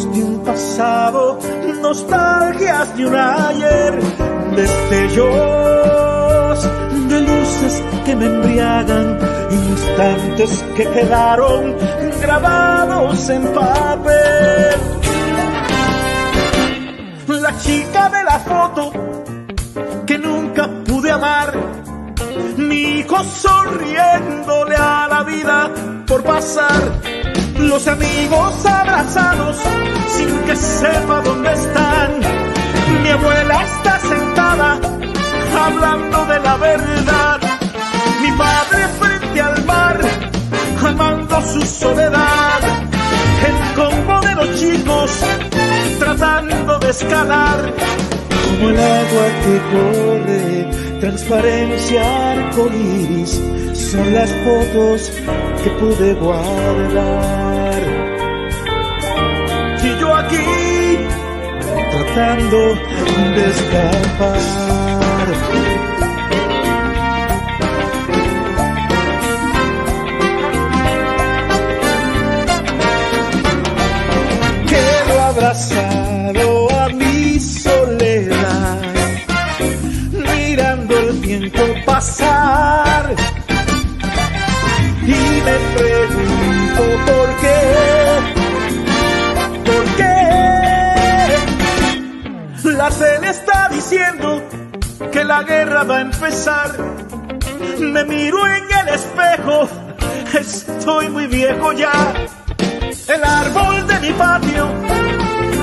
recuerdos de un pasado, nostalgias de un ayer, destellos de luces que me embriagan, instantes que quedaron grabados en papel. La chica de la foto que nunca pude amar, mi hijo sonriéndole a la vida por pasar los amigos abrazados sin que sepa dónde están. Mi abuela está sentada hablando de la verdad. Mi padre frente al mar amando su soledad. El combo de los chicos tratando de escalar. Como el agua que corre, transparencia arcoíris, son las fotos que pude guardar. Tratando de escapar. Abrazado a mi soledad, mirando el tiempo pasar y me pregunto la guerra va a empezar. Me miro en el espejo, estoy muy viejo ya. El árbol de mi patio,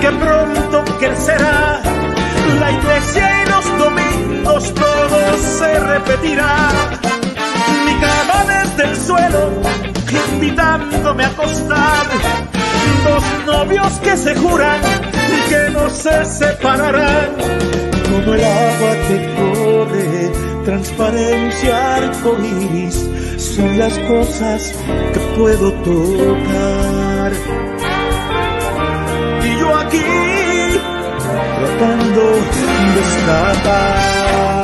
que pronto crecerá. La iglesia y los domingos todo se repetirá mi cama desde el suelo, invitándome a acostar. Dos novios que se juran que no se separarán, como el agua que corre, transparencia arcoíris, son las cosas que puedo tocar. Y yo aquí, tratando de escapar,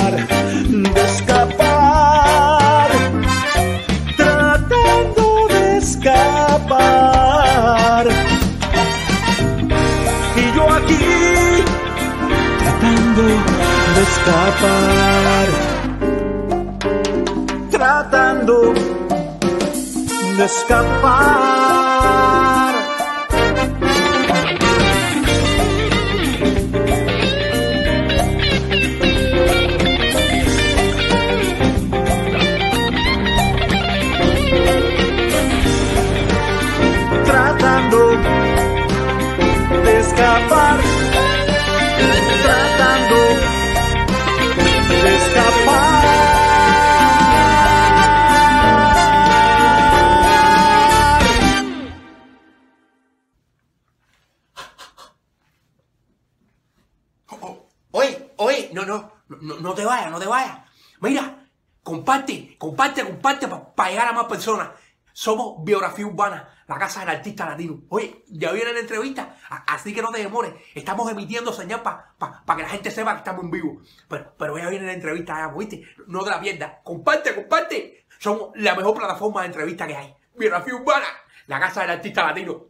Tratando de escapar. tratando de escapar, tratando Oye, oye, no, no, no, no te vayas, no te vayas. Mira, comparte, comparte, comparte para llegar a más personas. Somos Biografía Urbana, la casa del artista latino. Oye, ya viene la entrevista, así que no te demores. Estamos emitiendo señal para que la gente sepa que estamos en vivo. Pero, pero ya viene la entrevista, ya. No te la pierdas. Comparte, comparte. Somos la mejor plataforma de entrevista que hay. Biografía Urbana, la casa del artista latino.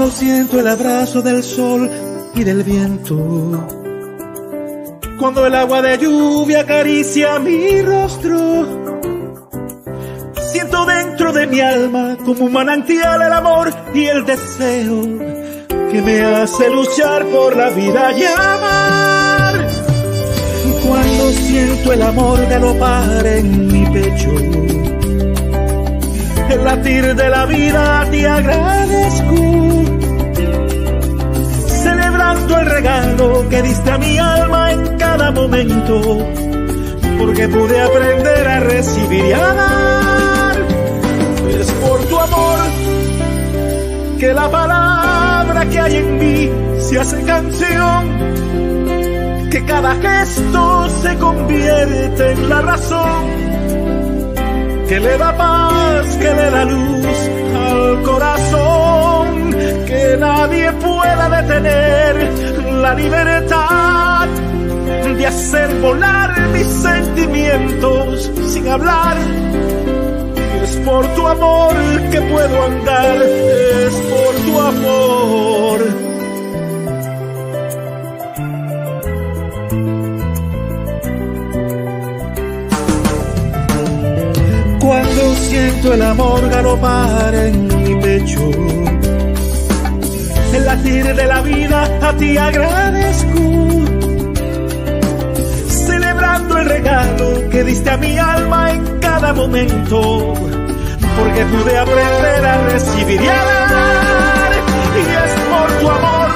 Cuando siento el abrazo del sol y del viento. Cuando el agua de lluvia acaricia mi rostro. Siento dentro de mi alma como un manantial el amor y el deseo que me hace luchar por la vida y amar. Cuando siento el amor galopar en mi pecho, el latir de la vida te agradezco. El regalo que diste a mi alma en cada momento, porque pude aprender a recibir y a dar. Es por tu amor que la palabra que hay en mí se hace canción, que cada gesto se convierte en la razón, que le da paz, que le da luz al corazón, que nadie pueda detener la libertad de hacer volar mis sentimientos sin hablar es por tu amor que puedo andar, es por tu amor. Cuando siento el amor galopar en mi pecho, el latir de la vida a ti agradezco. Celebrando el regalo que diste a mi alma en cada momento, porque pude aprender a recibir y a dar, y es por tu amor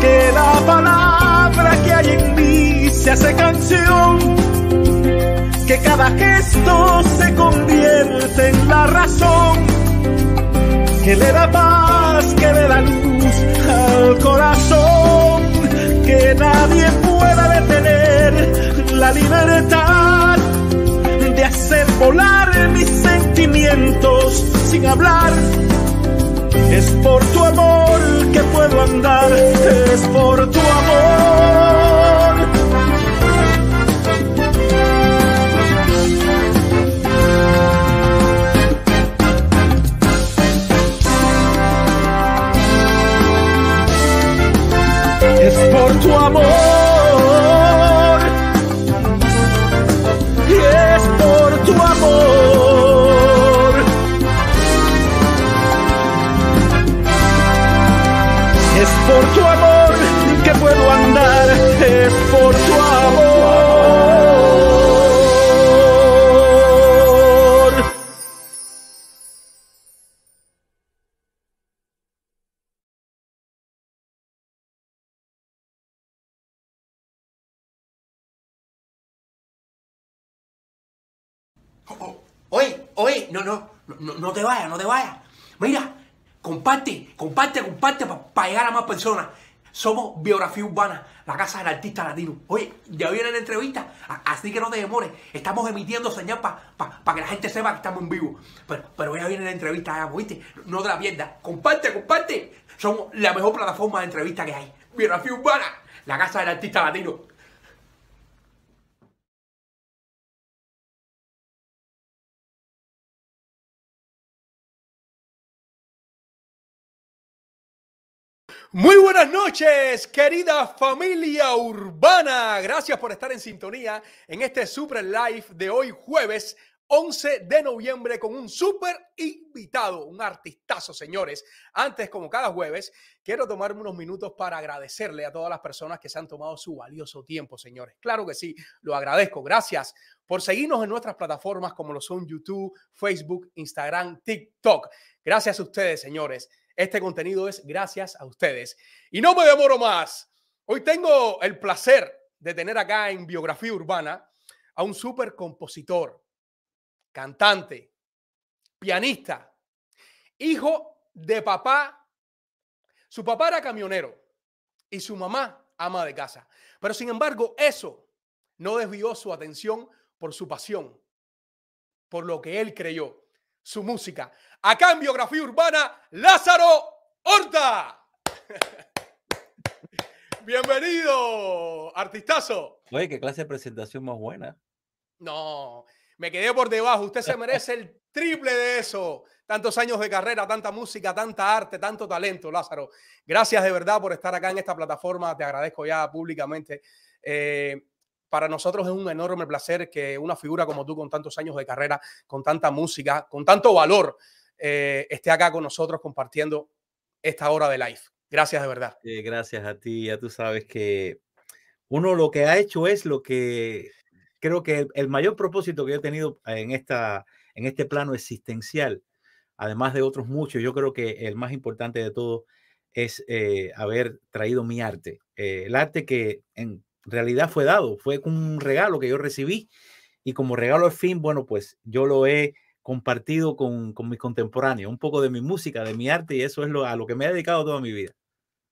que la palabra que hay en mí se hace canción, que cada gesto se convierte en la razón, que le da paz, que le da luz al corazón, que nadie pueda detener la libertad de hacer volar mis sentimientos sin hablar. Es por tu amor que puedo andar, es por tu amor. Es por tu amor. No, no, no, no te vayas, no te vayas. Mira, comparte, comparte, comparte para llegar a más personas. Somos Biografía Urbana, la casa del artista latino. Oye, ya viene la entrevista, así que no te demores. Estamos emitiendo señal para que la gente sepa que estamos en vivo. Pero, pero ya viene la entrevista, ¿viste? No te la pierdas. Comparte, comparte. Somos la mejor plataforma de entrevista que hay. Biografía Urbana, la casa del artista latino. Muy buenas noches, querida familia urbana. Gracias por estar en sintonía en este super live de hoy jueves 11 de noviembre con un super invitado, un artistazo, señores. Antes, como cada jueves, quiero tomarme unos minutos para agradecerle a todas las personas que se han tomado su valioso tiempo, señores. Claro que sí, lo agradezco. Gracias por seguirnos en nuestras plataformas como lo son YouTube, Facebook, Instagram, TikTok. Gracias a ustedes, señores. Este contenido es gracias a ustedes. Y no me demoro más. Hoy tengo el placer de tener acá en Biografía Urbana a un super compositor, cantante, pianista, hijo de papá. Su papá era camionero y su mamá ama de casa. Pero sin embargo, eso no desvió su atención por su pasión, por lo que él creyó, su música. Acá en Biografía Urbana, Lázaro Horta. Bienvenido, artistazo. Oye, qué clase de presentación más buena. No, Me quedé por debajo. Usted se merece el triple de eso. Tantos años de carrera, tanta música, tanta arte, tanto talento, Lázaro. Gracias de verdad por estar acá en esta plataforma. Te agradezco ya públicamente. Eh, para nosotros es un enorme placer que una figura como tú, con tantos años de carrera, con tanta música, con tanto valor, eh, esté acá con nosotros compartiendo esta hora de live. Gracias de verdad. Eh, gracias a ti. Ya tú sabes que uno lo que ha hecho es lo que creo que el, mayor propósito que he tenido en, esta, en este plano existencial, además de otros muchos, yo creo que el más importante de todo es eh, haber traído mi arte. El arte que en realidad fue dado, fue un regalo que yo recibí y como regalo al fin, bueno, pues yo lo he compartido con, con mis contemporáneos, un poco de mi música, de mi arte y eso es lo, a lo que me he dedicado toda mi vida.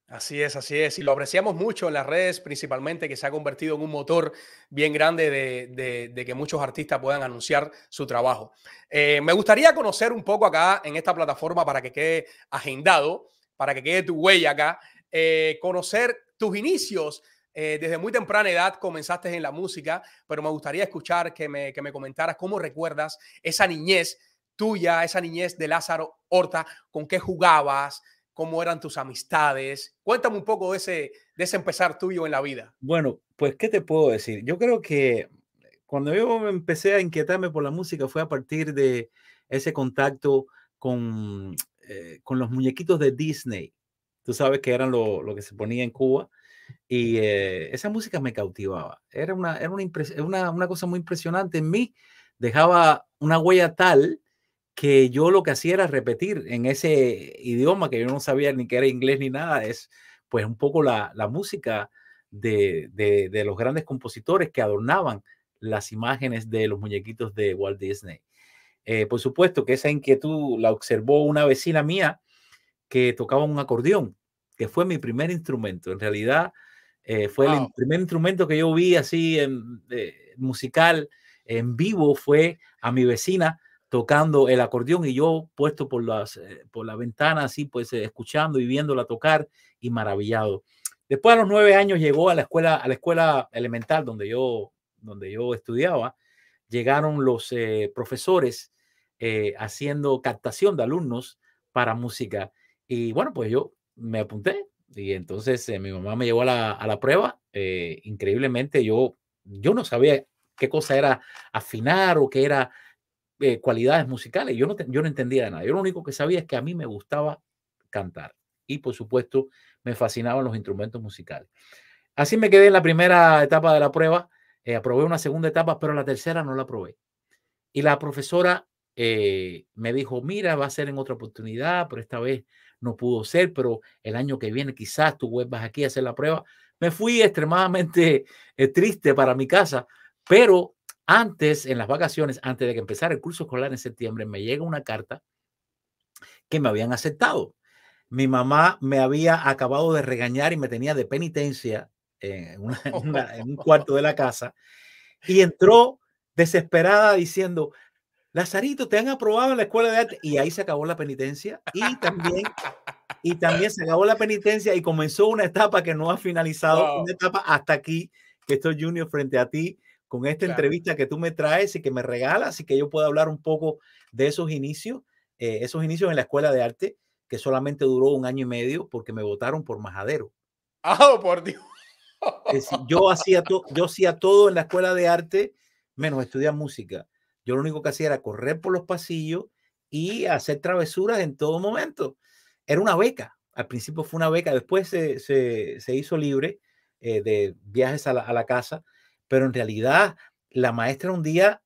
Así es, así es. Y lo apreciamos mucho en las redes, principalmente que se ha convertido en un motor bien grande de, que muchos artistas puedan anunciar su trabajo. Eh, me gustaría conocer un poco acá en esta plataforma para que quede agendado, para que quede tu huella acá, eh, conocer tus inicios. Eh, desde muy temprana edad comenzaste en la música, pero me gustaría escuchar que me, que me comentaras cómo recuerdas esa niñez tuya, esa niñez de Lázaro Horta, con qué jugabas, cómo eran tus amistades. Cuéntame un poco de ese, ese empezar tuyo en la vida. Bueno, pues, ¿qué te puedo decir? Yo creo que cuando yo empecé a inquietarme por la música fue a partir de ese contacto con, eh, con los muñequitos de Disney. Tú sabes que eran lo, lo que se ponía en Cuba. Y eh, esa música me cautivaba. Era, una, era una, una, una cosa muy impresionante en mí. Dejaba una huella tal que yo lo que hacía era repetir en ese idioma que yo no sabía ni que era inglés ni nada, es pues un poco la, música de, de, los grandes compositores que adornaban las imágenes de los muñequitos de Walt Disney. Eh, por supuesto que esa inquietud la observó una vecina mía que tocaba un acordeón, que fue mi primer instrumento. En realidad eh, fue el primer instrumento que yo vi así en, eh, musical en vivo, fue a mi vecina tocando el acordeón y yo puesto por, las, eh, por la ventana, así pues escuchando y viéndola tocar y maravillado. Después a los nueve años llegó a la escuela, a la escuela elemental donde yo, donde yo estudiaba, llegaron los profesores haciendo captación de alumnos para música. Y bueno, pues yo me apunté y entonces mi mamá me llevó a la, a la prueba. increíblemente yo, yo no sabía qué cosa era afinar o qué era eh, cualidades musicales. Yo no, yo no entendía nada. Yo lo único que sabía es que a mí me gustaba cantar y por supuesto me fascinaban los instrumentos musicales. Así me quedé en la primera etapa de la prueba, eh, aprobé una segunda etapa, pero la tercera no la aprobé. Y la profesora eh, me dijo, mira, va a ser en otra oportunidad, pero esta vez no pudo ser, pero el año que viene quizás tú vuelvas aquí a hacer la prueba. Me fui extremadamente triste para mi casa, pero antes, en las vacaciones, antes de que empezara el curso escolar en septiembre, me llega una carta que me habían aceptado. Mi mamá me había acabado de regañar y me tenía de penitencia en, un cuarto de la casa y entró desesperada diciendo, Lazarito, te han aprobado en la escuela de arte y ahí se acabó la penitencia y también y también se acabó la penitencia y comenzó una etapa que no ha finalizado, una etapa hasta aquí que estoy junior frente a ti con esta entrevista que tú me traes y que me regalas y que yo pueda hablar un poco de esos inicios, eh, esos inicios en la escuela de arte, que solamente duró un año y medio porque me votaron por majadero. ¡Ah, por Dios! yo, hacía yo hacía todo en la escuela de arte, menos estudiar música. Yo lo único que hacía era correr por los pasillos y hacer travesuras en todo momento. Era una beca. Al principio fue una beca, después se, se, hizo libre eh, de viajes a la, a la casa pero en realidad la maestra un día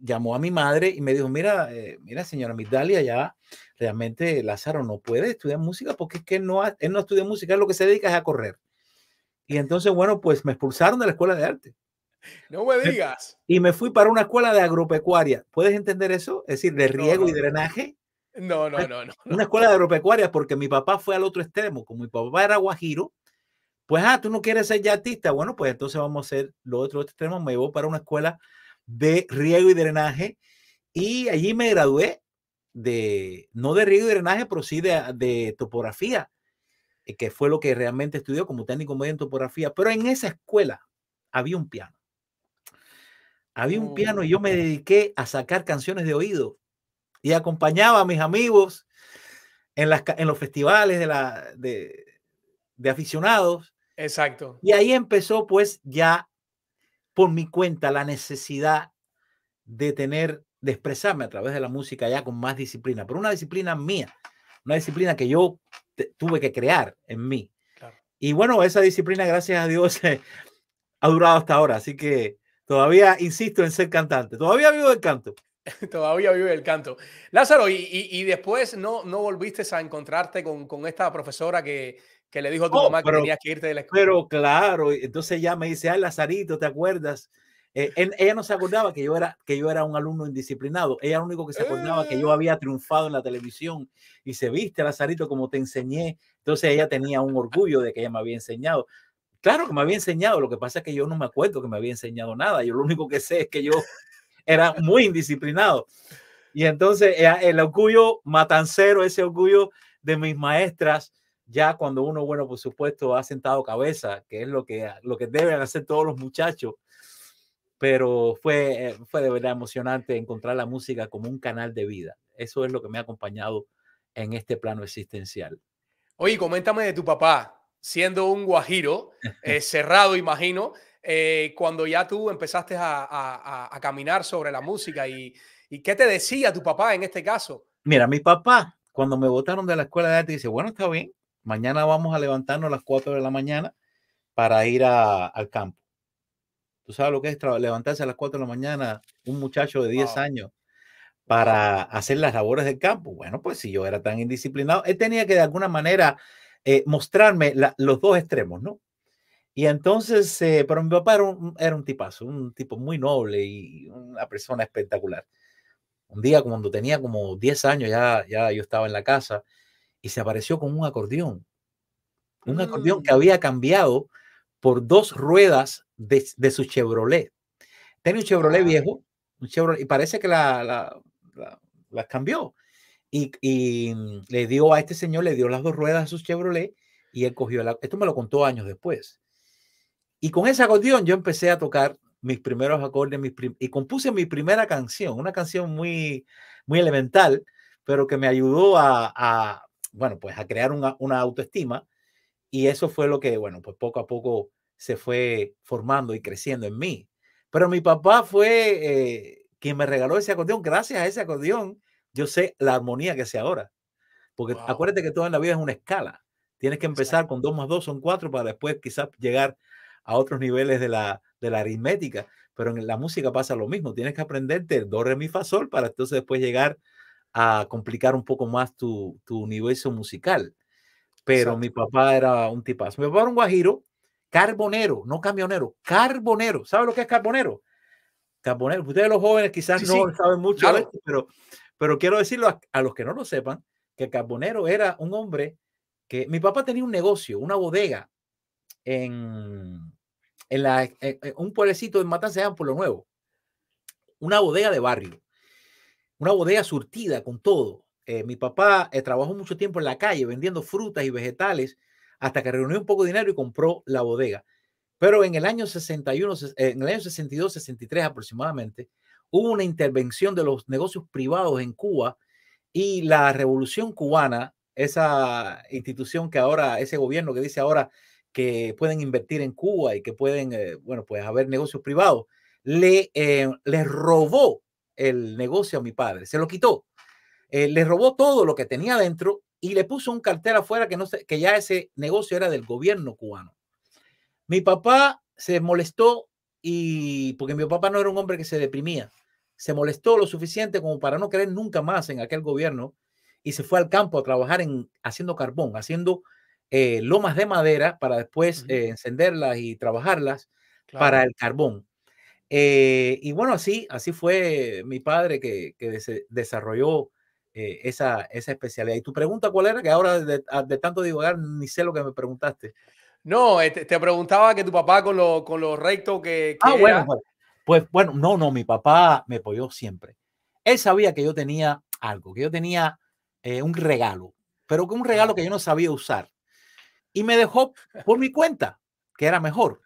llamó a mi madre y me dijo, mira, eh, mira, señora Migdalia, ya realmente Lázaro no puede estudiar música porque es que no, él no estudia música, es lo que se dedica es a correr. Y entonces, bueno, pues me expulsaron de la escuela de arte. No me digas. Y me fui para una escuela de agropecuaria. ¿Puedes entender eso? Es decir, de riego y drenaje. No, no, no, no. Una escuela de agropecuaria porque mi papá fue al otro extremo. Como mi papá era guajiro, pues, ah, tú no quieres ser ya artista. Bueno, pues entonces vamos a hacer lo otro extremo. Me voy para una escuela de riego y drenaje y allí me gradué de, no de riego y drenaje, pero sí de, de topografía, eh, que fue lo que realmente estudió como técnico medio en topografía. Pero en esa escuela había un piano. Había un piano y yo me dediqué a sacar canciones de oído y acompañaba a mis amigos en, las, en los festivales de, la, de, de aficionados. Exacto. Y ahí empezó pues ya por mi cuenta la necesidad de tener, de expresarme a través de la música ya con más disciplina, pero una disciplina mía, una disciplina que yo tuve que crear en mí. Y bueno, esa disciplina, gracias a Dios, ha durado hasta ahora, así que todavía insisto en ser cantante, todavía vivo del canto. Todavía vive el canto. Lázaro, y, después no, no volviste a encontrarte con, con esta profesora que, que, le dijo a tu mamá que tenías que irte de la escuela. Pero claro, entonces ya me dice, ay, Lazarito, ¿te acuerdas? Eh, ella no se acordaba que yo, era, que yo era un alumno indisciplinado. Ella lo único que se acordaba que yo había ah. triunfado en la televisión y se viste, Lazarito, como te enseñé. Entonces ella tenía un orgullo de que ella me había enseñado. Claro que me había enseñado, lo que pasa es que yo no me acuerdo que me había enseñado nada. Yo lo único que sé es que yo era muy indisciplinado. Y entonces el orgullo matancero, ese orgullo de mis maestras, ya cuando uno, bueno, por supuesto, ha sentado cabeza, que es lo que, lo que deben hacer todos los muchachos, pero fue, fue de verdad emocionante encontrar la música como un canal de vida. Eso es lo que me ha acompañado en este plano existencial. Oye, coméntame de tu papá, siendo un guajiro, eh, cerrado, imagino, eh, cuando ya tú empezaste a, caminar sobre la música y, y, qué te decía tu papá en este caso? Mira, mi papá, cuando me botaron de la escuela de arte, dice, bueno, está bien, mañana vamos a levantarnos a las 4 de la mañana para ir al campo. ¿Tú sabes lo que es levantarse a las 4 de la mañana un muchacho de 10 años para hacer las labores del campo? Bueno, pues si yo era tan indisciplinado, él tenía que de alguna manera eh, mostrarme los dos extremos, ¿no? Y entonces, eh, pero mi papá era un, era un tipazo, un tipo muy noble y una persona espectacular. Un día, cuando tenía como 10 años, ya, ya yo estaba en la casa y se apareció con un acordeón. Un acordeón que mm. había cambiado por dos ruedas de, su Chevrolet. Tenía un Chevrolet viejo, un Chevrolet, y parece que la, la, cambió. Y, y, le dio a este señor, le dio las dos ruedas a su Chevrolet y él cogió la, esto me lo contó años después. Y con ese acordeón yo empecé a tocar mis primeros acordes mis y compuse mi primera canción, una canción muy, muy elemental, pero que me ayudó a, a bueno, pues a crear una, una autoestima. Y eso fue lo que, bueno, pues poco a poco se fue formando y creciendo en mí. Pero mi papá fue eh, quien me regaló ese acordeón. Gracias a ese acordeón, yo sé la armonía que sé ahora. Porque acuérdate que toda en la vida es una escala. Tienes que empezar con dos más dos son cuatro para después quizás llegar a otros niveles de la, de la aritmética. Pero en la música pasa lo mismo. Tienes que aprenderte el do, re, mi, fa, sol para entonces después llegar a complicar un poco más tu, tu universo musical. Pero mi papá era un tipazo. Mi papá era un guajiro Carbonero, no camionero, carbonero. ¿Sabe lo que es carbonero? Carbonero. Ustedes los jóvenes quizás no saben mucho de esto, pero, pero quiero decirlo a, los que no lo sepan, que Carbonero era un hombre que mi papá tenía un negocio, una bodega en, en, la, un pueblecito de Matanza por lo Nuevo. Una bodega de barrio. Una bodega surtida con todo. Eh, mi papá eh, trabajó mucho tiempo en la calle vendiendo frutas y vegetales hasta que reunió un poco de dinero y compró la bodega. Pero en el año 61, en el año 62, 63 aproximadamente, hubo una intervención de los negocios privados en Cuba y la revolución cubana, esa institución que ahora, ese gobierno que dice ahora que pueden invertir en Cuba y que pueden, eh, bueno, pues haber negocios privados, le, eh, robó el negocio a mi padre, se lo quitó. Eh, le robó todo lo que tenía dentro y le puso un cartel afuera que, no sé, que ya ese negocio era del gobierno cubano. Mi papá se molestó y porque mi papá no era un hombre que se deprimía, se molestó lo suficiente como para no creer nunca más en aquel gobierno y se fue al campo a trabajar en haciendo carbón, haciendo eh, lomas de madera para después eh, encenderlas y trabajarlas para el carbón. Eh, y bueno, así, así fue mi padre que, que desarrolló esa, esa especialidad. ¿Y tu pregunta cuál era? Que ahora de, tanto divagar ni sé lo que me preguntaste. No, eh, te, preguntaba que tu papá con lo, con lo recto que, ah, bueno, pues, bueno, no, no, mi papá me apoyó siempre. Él sabía que yo tenía algo, que yo tenía eh, un regalo, pero que un regalo que yo no sabía usar. Y me dejó por mi cuenta, que era mejor.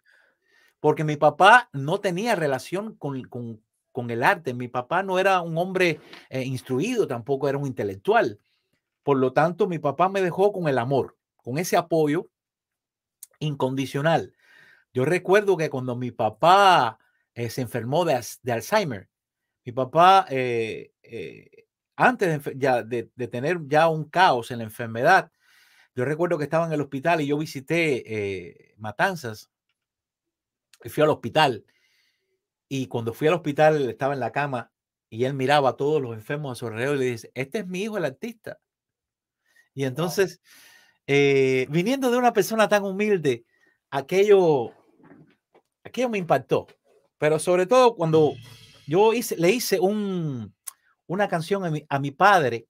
porque mi papá no tenía relación con, con, con el arte. Mi papá no era un hombre eh, instruido, tampoco era un intelectual. Por lo tanto, mi papá me dejó con el amor, con ese apoyo incondicional. Yo recuerdo que cuando mi papá eh, se enfermó de, de, Alzheimer, mi papá, eh, antes de, ya, de, de, tener ya un caos en la enfermedad, yo recuerdo que estaba en el hospital y yo visité Matanzas y fui al hospital. Y cuando fui al hospital, estaba en la cama y él miraba a todos los enfermos a su alrededor y le dice, este es mi hijo, el artista. Y entonces, eh, viniendo de una persona tan humilde, aquello, aquello me impactó. Pero sobre todo cuando yo le hice un, una canción a mi, a mi padre,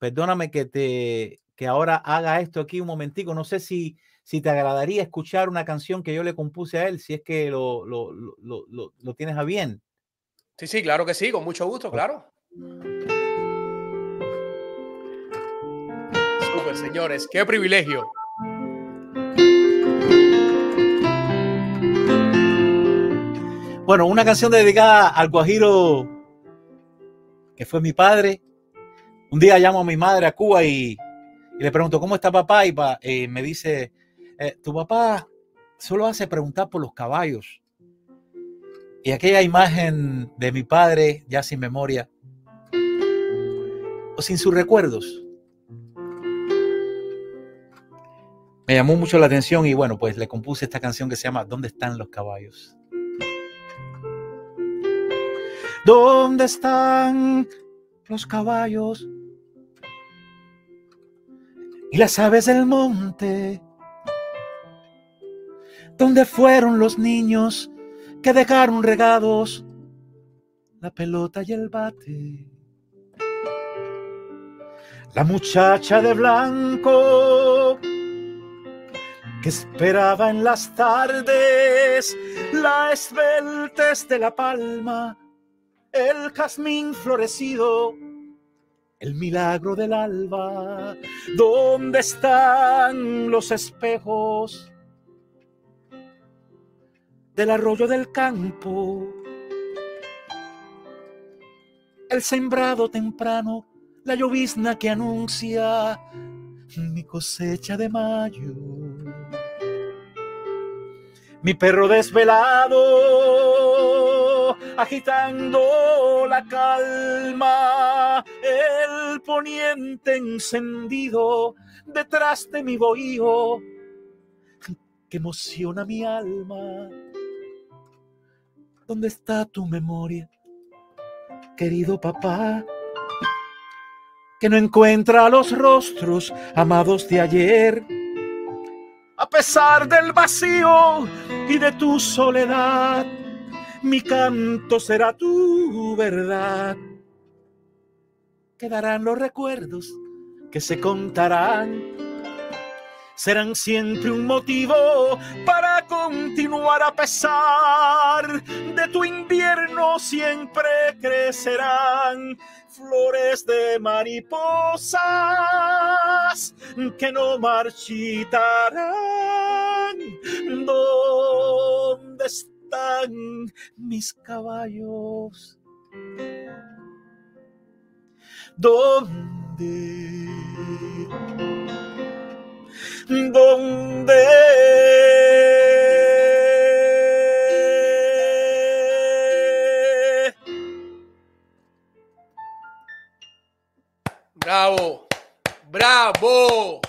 perdóname que te que ahora haga esto aquí un momentico, no sé si si te agradaría escuchar una canción que yo le compuse a él, si es que lo, lo, lo, lo tienes a bien. Sí, sí, claro que sí, con mucho gusto, claro. Súper, señores, qué privilegio. Bueno, una canción dedicada al Guajiro, que fue mi padre. Un día llamo a mi madre a Cuba y, le pregunto, ¿cómo está papá? Y eh, me dice, eh, tu papá solo hace preguntar por los caballos. Y aquella imagen de mi padre, ya sin memoria, o sin sus recuerdos, me llamó mucho la atención y bueno, pues le compuse esta canción que se llama ¿Dónde están los caballos? ¿Dónde están los caballos? Y las aves del monte ¿Dónde fueron los niños que dejaron regados la pelota y el bate? La muchacha de blanco que esperaba en las tardes la esbeltez de la palma, el jazmín florecido, el milagro del alba. ¿Dónde están los espejos? del arroyo del campo. El sembrado temprano, la llovizna que anuncia mi cosecha de mayo. Mi perro desvelado, agitando la calma, el poniente encendido detrás de mi bohío que emociona mi alma ¿Dónde está tu memoria, querido papá? Que no encuentra los rostros amados de ayer. A pesar del vacío y de tu soledad, mi canto será tu verdad. Quedarán los recuerdos que se contarán serán siempre un motivo para continuar a pesar de tu invierno siempre crecerán flores de mariposas que no marchitarán. ¿Dónde están mis caballos? ¿Dónde? Donde Bravo, bravo.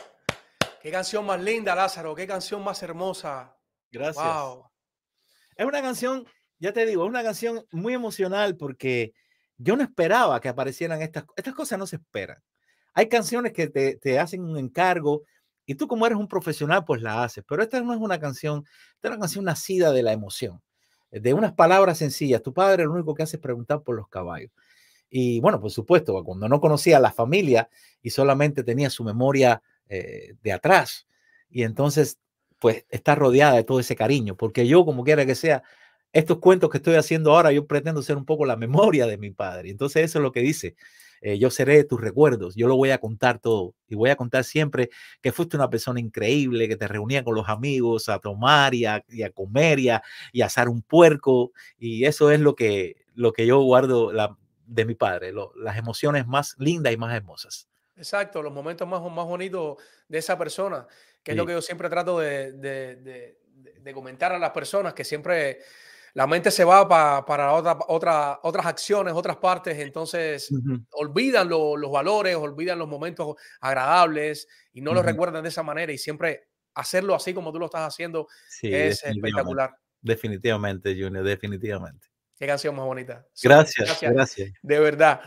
Qué canción más linda, Lázaro. Qué canción más hermosa. Gracias. Es una canción, ya te digo, es una canción muy emocional porque yo no esperaba que aparecieran estas, estas cosas, no se esperan. Hay canciones que te, te hacen un encargo, y tú como eres un profesional, pues la haces. Pero esta no es una canción, esta es una canción nacida de la emoción, de unas palabras sencillas. Tu padre lo único que hace es preguntar por los caballos. Y bueno, por supuesto, cuando no conocía a la familia y solamente tenía su memoria eh, de atrás. Y entonces, pues está rodeada de todo ese cariño, porque yo, como quiera que sea, estos cuentos que estoy haciendo ahora, yo pretendo ser un poco la memoria de mi padre. Entonces eso es lo que dice. Eh, yo seré tus recuerdos, yo lo voy a contar todo y voy a contar siempre que fuiste una persona increíble, que te reunía con los amigos a tomar y a, comer y a, y asar un puerco y eso es lo que, lo que yo guardo la, de mi padre, las emociones más lindas y más hermosas. Exacto, los momentos más, más bonitos de esa persona, que es lo que yo siempre trato de, de, de comentar a las personas, que siempre la mente se va para otra, otra, otras acciones, otras partes, entonces olvidan los valores, olvidan los momentos agradables y no los recuerdan de esa manera y siempre hacerlo así como tú lo estás haciendo es espectacular. Definitivamente, Junior, definitivamente. Qué canción más bonita. Gracias, gracias. De verdad.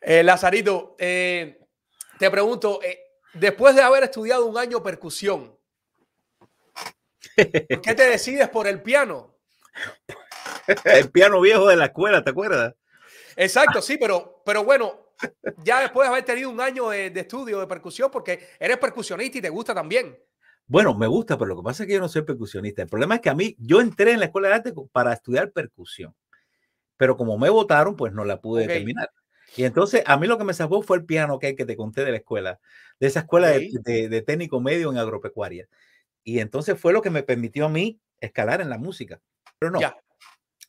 Eh, Lazarito, eh, te pregunto, eh, después de haber estudiado un año percusión, ¿por qué te decides por el piano? el piano viejo de la escuela, ¿te acuerdas? Exacto, sí, pero, pero bueno, ya después de haber tenido un año de, estudio de percusión, porque eres percusionista y te gusta también. Bueno, me gusta, pero lo que pasa es que yo no soy percusionista. El problema es que a mí, yo entré en la escuela de arte para estudiar percusión, pero como me votaron, pues no la pude terminar. Y entonces a mí lo que me salvó fue el piano que, que te conté de la escuela, de esa escuela de, técnico medio en agropecuaria. Y entonces fue lo que me permitió a mí escalar en la música. Pero no,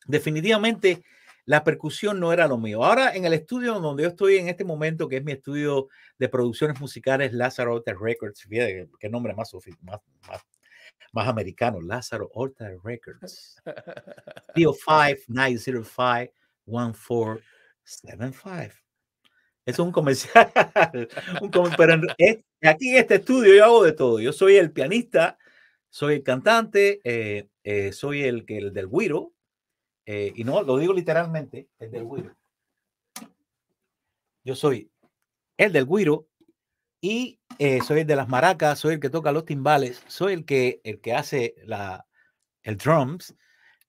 definitivamente la percusión no era lo mío. Ahora en el estudio donde yo estoy en este momento, que es mi estudio de producciones musicales, Lázaro Horta Records, fíjate qué nombre más, más, más, más americano, Lázaro Horta Records. PO 5905 1475. Es un comercial. un pero aquí en este estudio yo hago de todo. Yo soy el pianista, soy el cantante, eh, eh, soy el, el del güiro, eh, y no, lo digo literalmente, el del güiro. Yo soy el del güiro y eh, soy el de las maracas, soy el que toca los timbales, soy el que, el que hace la, el drums,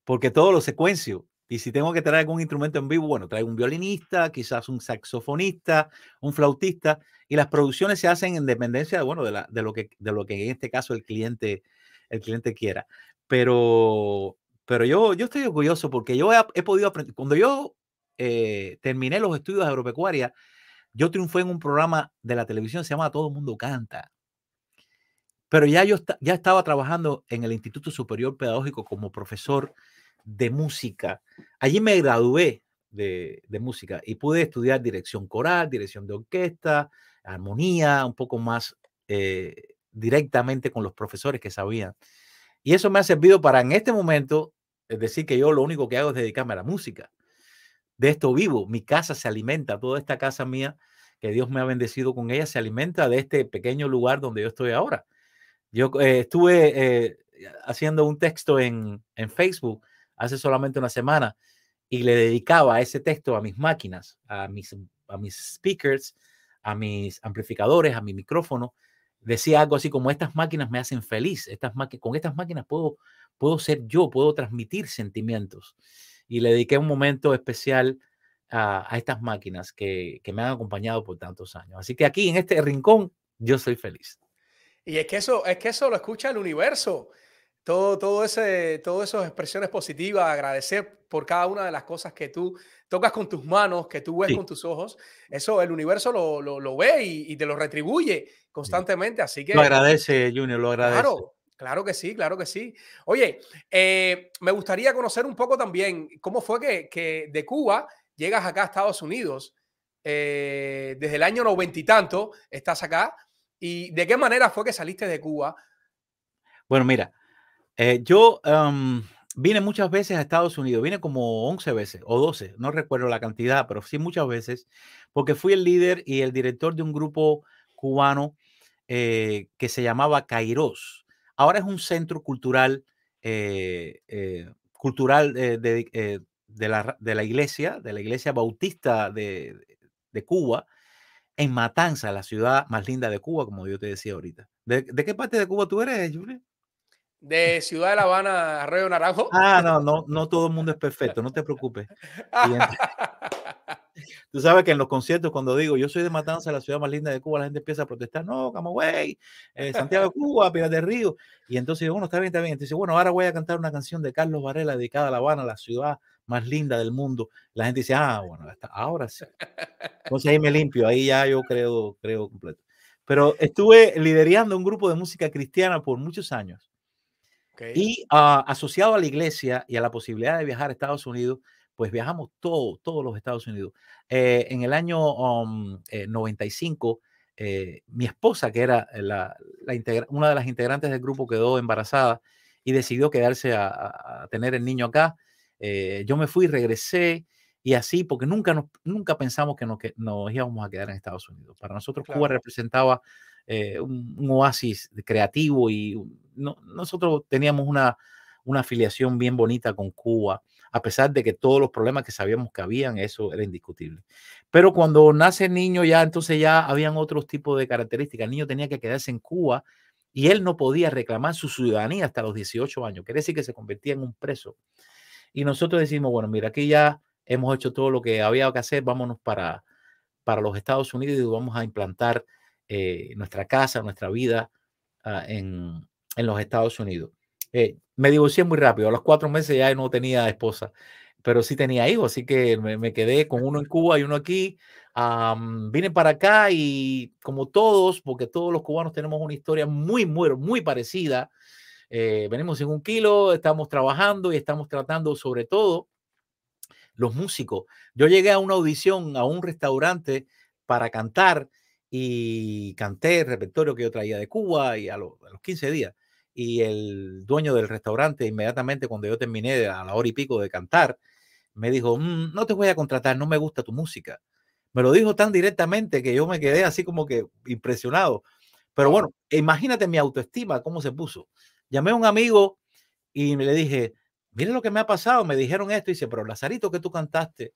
porque todo lo secuencio. Y si tengo que traer algún instrumento en vivo, bueno, traigo un violinista, quizás un saxofonista, un flautista, y las producciones se hacen en dependencia, bueno, de, la, de, lo, que, de lo que en este caso el cliente, el cliente quiera. Pero pero yo, yo estoy orgulloso porque yo he, podido aprender. Cuando yo eh, terminé los estudios de agropecuaria, yo triunfé en un programa de la televisión, se llama Todo el Mundo Canta. Pero ya yo ya estaba trabajando en el Instituto Superior Pedagógico como profesor de música. Allí me gradué de, de, música y pude estudiar dirección coral, dirección de orquesta, armonía, un poco más eh, directamente con los profesores que sabían. Y eso me ha servido para en este momento, es decir, que yo lo único que hago es dedicarme a la música. De esto vivo, mi casa se alimenta, toda esta casa mía, que Dios me ha bendecido con ella, se alimenta de este pequeño lugar donde yo estoy ahora. Yo eh, estuve eh, haciendo un texto en, en Facebook hace solamente una semana y le dedicaba ese texto a mis máquinas, a mis, a mis speakers, a mis amplificadores, a mi micrófono, decía algo así como estas máquinas me hacen feliz, estas con estas máquinas puedo, puedo ser yo, puedo transmitir sentimientos. Y le dediqué un momento especial a, estas máquinas que, me han acompañado por tantos años. Así que aquí en este rincón yo soy feliz. Y es que eso, es que eso lo escucha el universo. Todo, todo ese, todas esas expresiones positivas, agradecer por cada una de las cosas que tú tocas con tus manos, que tú ves con tus ojos, eso el universo lo, lo, ve y, te lo retribuye constantemente. Así que. Lo agradece, Junior, lo agradece. Claro, claro que sí, claro que sí. Oye, eh, me gustaría conocer un poco también cómo fue que, que de Cuba llegas acá a Estados Unidos. Eh, desde el año noventa y tanto estás acá. ¿Y de qué manera fue que saliste de Cuba? Bueno, mira, eh, yo vine muchas veces a Estados Unidos, vine como 11 veces o 12, no recuerdo la cantidad, pero sí muchas veces, porque fui el líder y el director de un grupo cubano eh, que se llamaba Kairos. Ahora es un centro cultural, eh, cultural de, la, de, la, iglesia, de la iglesia bautista de, Cuba, en Matanza, la ciudad más linda de Cuba, como yo te decía ahorita. ¿De, de qué parte de Cuba tú eres, Julia? De Ciudad de La Habana Arroyo Naranjo. Ah, no, no, no todo el mundo es perfecto, no te preocupes. Tú sabes que en los conciertos, cuando digo yo soy de Matanza, la ciudad más linda de Cuba, la gente empieza a protestar, no, Camagüey, eh, Santiago de Cuba, Piedras del Río. Y entonces, bueno, está bien, está bien. Entonces, bueno, ahora voy a cantar una canción de Carlos Varela dedicada a La Habana, la ciudad más linda del mundo. La gente dice, ah, bueno, ahora sí. Entonces ahí me limpio, ahí ya yo creo, creo completo. Pero estuve liderando un grupo de música cristiana por muchos años. Y ah, asociado a la iglesia y a la posibilidad de viajar a Estados Unidos, pues viajamos todo, todos los Estados Unidos. Eh, en el año 95, um, eh, eh, mi esposa, que era la, una de las integrantes del grupo, quedó embarazada y decidió quedarse a, tener el niño acá. yo me fui, regresé y así, porque nunca, nos, nunca pensamos que nos, que nos íbamos a quedar en Estados Unidos. Para nosotros Cuba representaba un, un, oasis creativo y no, nosotros teníamos una, una afiliación bien bonita con Cuba a pesar de que todos los problemas que sabíamos que habían, eso era indiscutible. Pero cuando nace el niño ya, entonces ya habían otros tipos de características. El niño tenía que quedarse en Cuba y él no podía reclamar su ciudadanía hasta los 18 años. Quiere decir que se convertía en un preso. Y nosotros decimos, bueno, mira, aquí ya hemos hecho todo lo que había que hacer, vámonos para, para los Estados Unidos y vamos a implantar eh, nuestra casa, nuestra vida ah, en, en los Estados Unidos. Eh, me divorcié muy rápido. A los cuatro meses ya no tenía esposa, pero sí tenía hijos, así que me, quedé con uno en Cuba y uno aquí. vine para acá y como todos, porque todos los cubanos tenemos una historia muy, muy, muy parecida. Eh, venimos en un kilo, estamos trabajando y estamos tratando sobre todo los músicos. Yo llegué a una audición a un restaurante para cantar y canté el repertorio que yo traía de Cuba y a, a los 15 días y el dueño del restaurante inmediatamente cuando yo terminé a la hora y pico de cantar, me dijo, mm, no te voy a contratar, no me gusta tu música. Me lo dijo tan directamente que yo me quedé así como que impresionado. Pero bueno, imagínate mi autoestima, cómo se puso. Llamé a un amigo y le dije, mire lo que me ha pasado, me dijeron esto, y dice, pero Lazarito, que tú cantaste?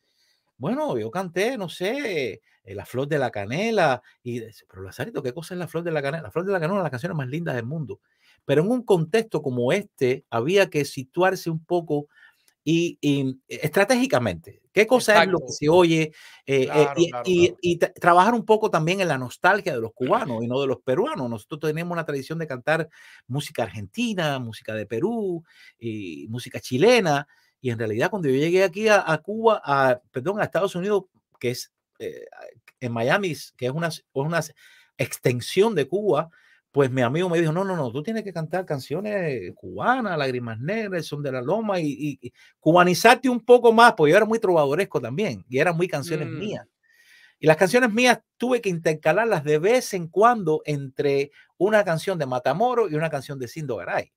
Bueno, yo canté, no sé, eh, La Flor de la Canela, y pero Lazarito, ¿qué cosa es La Flor de la Canela? La Flor de la Canela es una de las canciones más lindas del mundo. Pero en un contexto como este, había que situarse un poco y, estratégicamente. ¿Qué cosa es lo que se oye? Eh, eh, y, trabajar un poco también en la nostalgia de los cubanos y no de los peruanos. Nosotros tenemos una tradición de cantar música argentina, música de Perú, y música chilena. Y en realidad cuando yo llegué aquí a, Cuba, a, perdón, a Estados Unidos, que es eh, en Miami, que es una, una extensión de Cuba, pues mi amigo me dijo, no, no, no, tú tienes que cantar canciones cubanas, Lágrimas Negras, Son de la Loma, y, cubanizarte un poco más, porque yo era muy trovadoresco también, y eran muy canciones mm. mías. Y las canciones mías tuve que intercalarlas de vez en cuando entre una canción de Matamoro y una canción de Sindo Garay.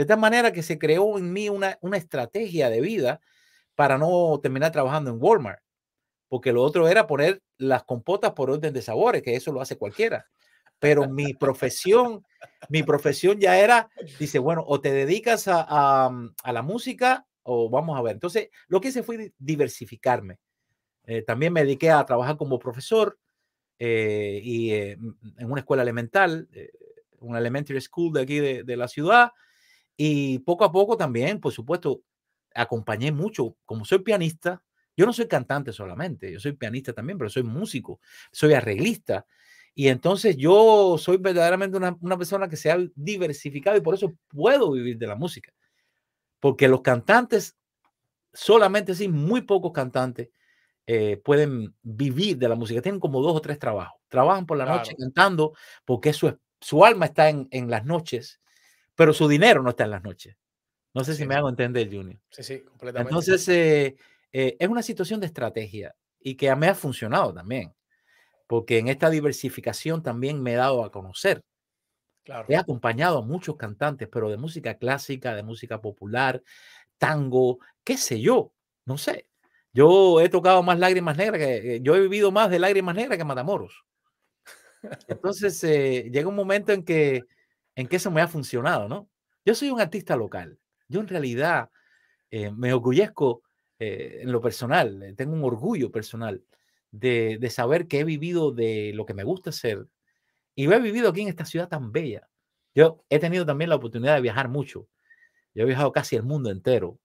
De tal manera que se creó en mí una, una estrategia de vida para no terminar trabajando en Walmart, porque lo otro era poner las compotas por orden de sabores, que eso lo hace cualquiera pero mi profesión, mi profesión ya era, dice, bueno, o te dedicas a, mm, la música o vamos a ver. Entonces, lo que hice fue diversificarme. Eh, también me dediqué a trabajar como profesor eh, y eh, en una escuela elemental, una elementary school de aquí de, la ciudad. Y poco a poco también, por supuesto, acompañé mucho. Como soy pianista, yo no soy cantante solamente, yo soy pianista también, pero soy músico, soy arreglista. Y entonces yo soy verdaderamente una, persona que se ha diversificado y por eso puedo vivir de la música. Porque los cantantes, solamente sí, muy pocos cantantes eh, pueden vivir de la música. Tienen como dos o tres trabajos. Trabajan por la noche cantando porque su, su alma está en, en, las noches, pero su dinero no está en las noches. No sé si me hago entender, Junior. Sí, sí, completamente. Entonces, eh, eh, es una situación de estrategia y que a mí ha funcionado también porque en esta diversificación también me he dado a conocer. He acompañado a muchos cantantes, pero de música clásica, de música popular, tango, qué sé yo, no sé. Yo he tocado más lágrimas negras, que, eh, yo he vivido más de lágrimas negras que Matamoros. Entonces eh, llega un momento en que, en que eso me ha funcionado, ¿no? Yo soy un artista local. Yo en realidad eh, me orgullezco en lo personal, tengo un orgullo personal de, saber que he vivido de lo que me gusta hacer y lo he vivido aquí en esta ciudad tan bella. Yo he tenido también la oportunidad de viajar mucho. Yo he viajado casi el mundo entero.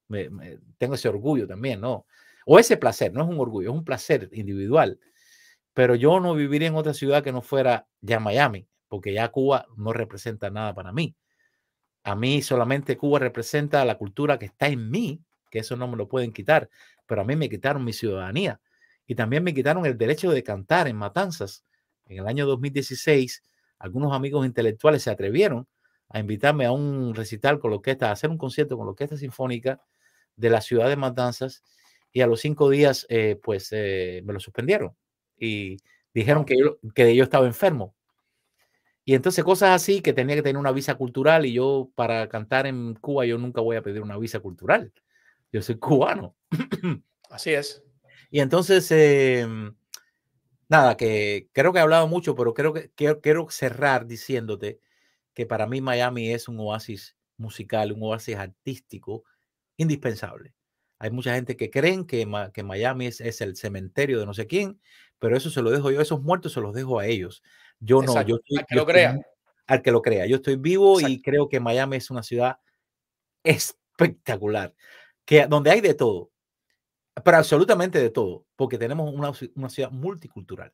Tengo ese orgullo también, ¿no? o ese placer, no es un orgullo, es un placer individual, pero yo no viviría en otra ciudad que no fuera ya Miami, porque ya Cuba no representa nada para mí. A mí solamente Cuba representa la cultura que está en mí, que eso no me lo pueden quitar, pero a mí me quitaron mi ciudadanía y también me quitaron el derecho de cantar en Matanzas. En el año 2016, algunos amigos intelectuales se atrevieron a invitarme a un recital con la orquesta, a hacer un concierto con la orquesta sinfónica de la ciudad de Matanzas y a los cinco días, eh, pues eh, me lo suspendieron y dijeron que que yo estaba enfermo. Y entonces cosas así que tenía que tener una visa cultural y yo para cantar en Cuba yo nunca voy a pedir una visa cultural. Yo soy cubano. Así es. Y entonces, em, nada, que creo que he hablado mucho, pero creo que quiero, cerrar diciéndote que para mí Miami es un oasis musical, un oasis artístico indispensable. Hay mucha gente que creen que, que Miami es, es, el cementerio de no sé quién, pero eso se lo dejo yo, esos muertos se los dejo a ellos. Yo no, yo estoy, al que lo crea. al que lo crea. Yo estoy vivo y creo que Miami es una ciudad espectacular, que donde hay de todo, pero absolutamente de todo, porque tenemos una, una ciudad multicultural.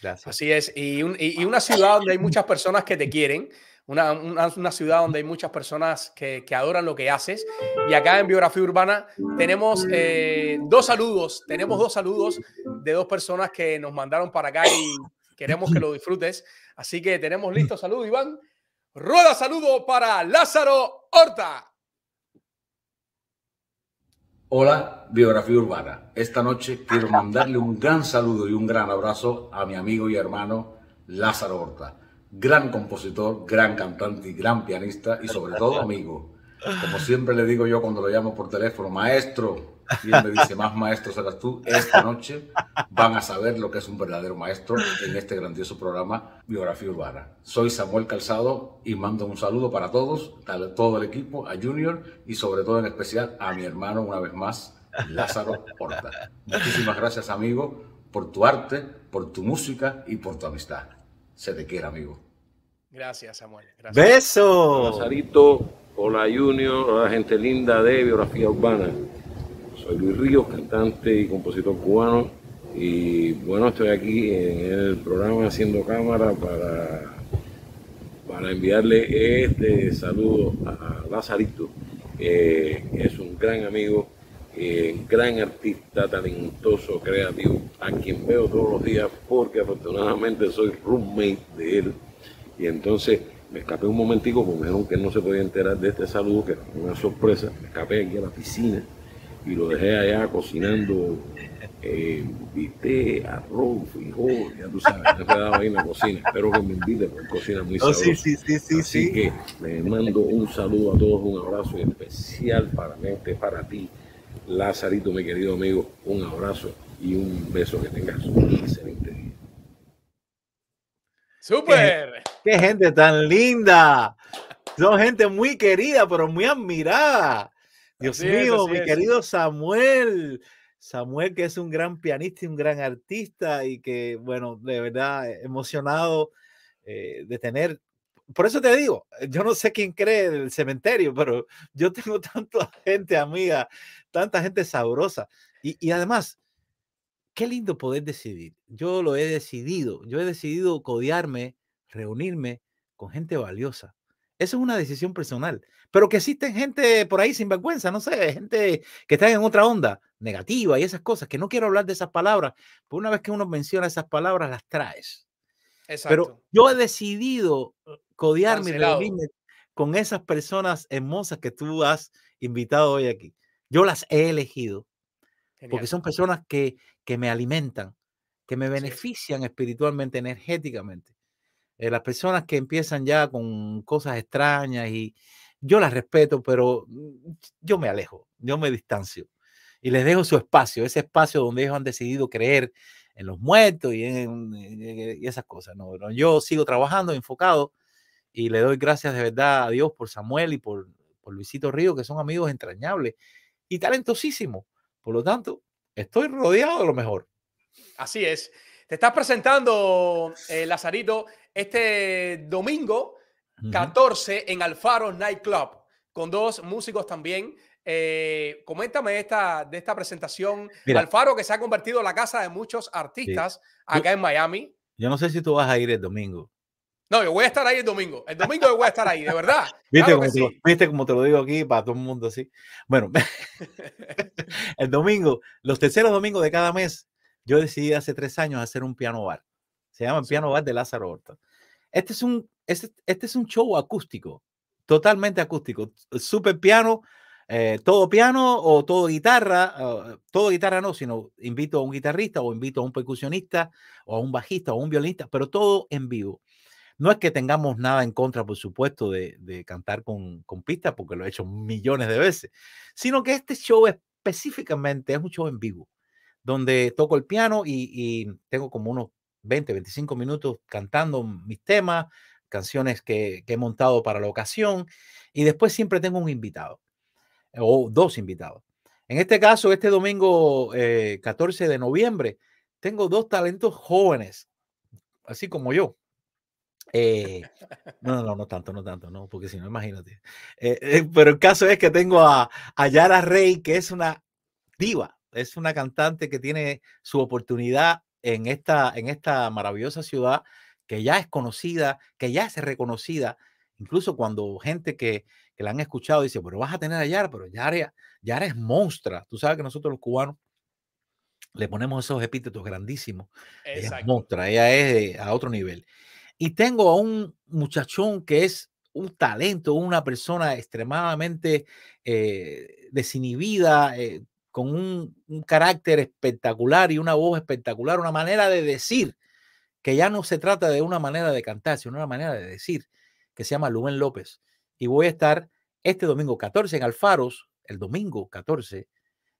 Gracias. Así es, y, y, una ciudad donde hay muchas personas que te quieren, una, una, ciudad donde hay muchas personas que, que, adoran lo que haces. Y acá en Biografía Urbana tenemos eh, dos saludos, tenemos dos saludos de dos personas que nos mandaron para acá y Queremos que lo disfrutes. Así que tenemos listo. Saludo, Iván. Rueda saludo para Lázaro Horta. Hola, Biografía Urbana. Esta noche quiero mandarle un gran saludo y un gran abrazo a mi amigo y hermano Lázaro Horta. Gran compositor, gran cantante y gran pianista y sobre todo amigo. Como siempre le digo yo cuando lo llamo por teléfono, maestro, y él me dice, más maestro serás tú. Esta noche van a saber lo que es un verdadero maestro en este grandioso programa Biografía Urbana. Soy Samuel Calzado y mando un saludo para todos, a todo el equipo, a Junior y sobre todo en especial a mi hermano una vez más, Lázaro Porta. Muchísimas gracias amigo por tu arte, por tu música y por tu amistad. Se te quiere amigo. Gracias Samuel. Gracias. Beso. Lazarito, hola Junior, hola gente linda de Biografía Urbana. Soy Luis Ríos, cantante y compositor cubano. Y bueno, estoy aquí en el programa Haciendo Cámara para, para enviarle este saludo a Lazarito, que es un gran amigo, eh, gran artista, talentoso, creativo, a quien veo todos los días porque afortunadamente soy roommate de él. Y entonces me escapé un momentico porque dijeron que no se podía enterar de este saludo, que era una sorpresa. Me escapé aquí a la piscina y lo dejé allá cocinando, eh, viste, arroz, frijol, ya tú sabes, no he quedado ahí en la cocina. Espero que me invite porque cocina muy oh, sí, sí, sí, sí, Así que le mando un saludo a todos, un abrazo especial para mí, para ti, Lazarito, mi querido amigo, un abrazo y un beso que tengas un excelente día. ¡Súper! ¡Qué gente tan linda! Son gente muy querida, pero muy admirada. Dios mío, mi querido Samuel. Samuel, que es un gran pianista y un gran artista y que, bueno, de verdad, eh, emocionado eh, de tener. Por eso te digo, yo no sé quién cree el cementerio, pero yo tengo tanta gente amiga, tanta gente sabrosa. Y, y además, qué lindo poder decidir. Yo lo he decidido. Yo he decidido codiarme, reunirme con gente valiosa. Eso es una decisión personal. Pero que existen gente por ahí sin vergüenza, no sé, gente que está en otra onda negativa y esas cosas, que no quiero hablar de esas palabras, porque una vez que uno menciona esas palabras, las traes. Exacto. Pero yo he decidido uh, codiarme y reunirme con esas personas hermosas que tú has invitado hoy aquí. Yo las he elegido porque son personas que, que me alimentan, que me benefician espiritualmente, energéticamente. Eh, las personas que empiezan ya con cosas extrañas y yo las respeto, pero mm, yo me alejo, yo me distancio y les dejo su espacio, ese espacio donde ellos han decidido creer en los muertos y en, esas cosas. No, yo sigo trabajando, enfocado y le doy gracias de verdad a Dios por Samuel y por, por Luisito Río, que son amigos entrañables y talentosísimos. Por lo tanto, estoy rodeado de lo mejor. Así es. Te estás presentando, eh, Lazarito, este domingo 14 en Alfaro Nightclub con dos músicos también Eh, coméntame esta, de esta presentación. Mira. Alfaro, que se ha convertido en la casa de muchos artistas acá en Miami. Yo no sé si tú vas a ir el domingo. No, yo voy a estar ahí el domingo. El domingo yo voy a estar ahí, de verdad. ¿Viste, Claro como te, lo- sí. viste como te lo digo aquí para todo el mundo así? Bueno, el domingo, los terceros domingos de cada mes, yo decidí hace tres años hacer un piano bar. Se llama Piano Bar de Lázaro Horta. Este es un, este, este es un show acústico, totalmente acústico. Super piano, eh, todo piano o todo guitarra, eh, todo guitarra no, sino invito a un guitarrista o invito a un percusionista o a un bajista o a un violinista, pero todo en vivo. No es que tengamos nada en contra, por supuesto, de, de cantar con, con pistas, porque lo he hecho millones de veces, sino que este show específicamente es un show en vivo, donde toco el piano y, y tengo como unos 20, 25 minutos cantando mis temas, canciones que, he montado para la ocasión, y después siempre tengo un invitado, o dos invitados. En este caso, este domingo eh, 14 de noviembre, tengo dos talentos jóvenes, así como yo. Eh, no, no, no, no tanto, no tanto, no, porque si no, imagínate. Eh, eh, pero el caso es que tengo a, a Yara Rey, que es una diva, es una cantante que tiene su oportunidad en esta, en esta maravillosa ciudad, que ya es conocida, que ya es reconocida, incluso cuando gente que, que la han escuchado dice, pero vas a tener a Yara, pero Yara, Yara es monstrua. Tú sabes que nosotros los cubanos le ponemos esos epítetos grandísimos. Ella es Exacto. monstrua, ella es de- a otro nivel. Y tengo a un muchachón que es un talento, una persona extremadamente eh, desinhibida, eh, con un, un carácter espectacular y una voz espectacular, una manera de decir, que ya no se trata de una manera de cantar, sino una manera de decir, que se llama Lubén López. Y voy a estar este domingo 14 en Alfaros, el domingo 14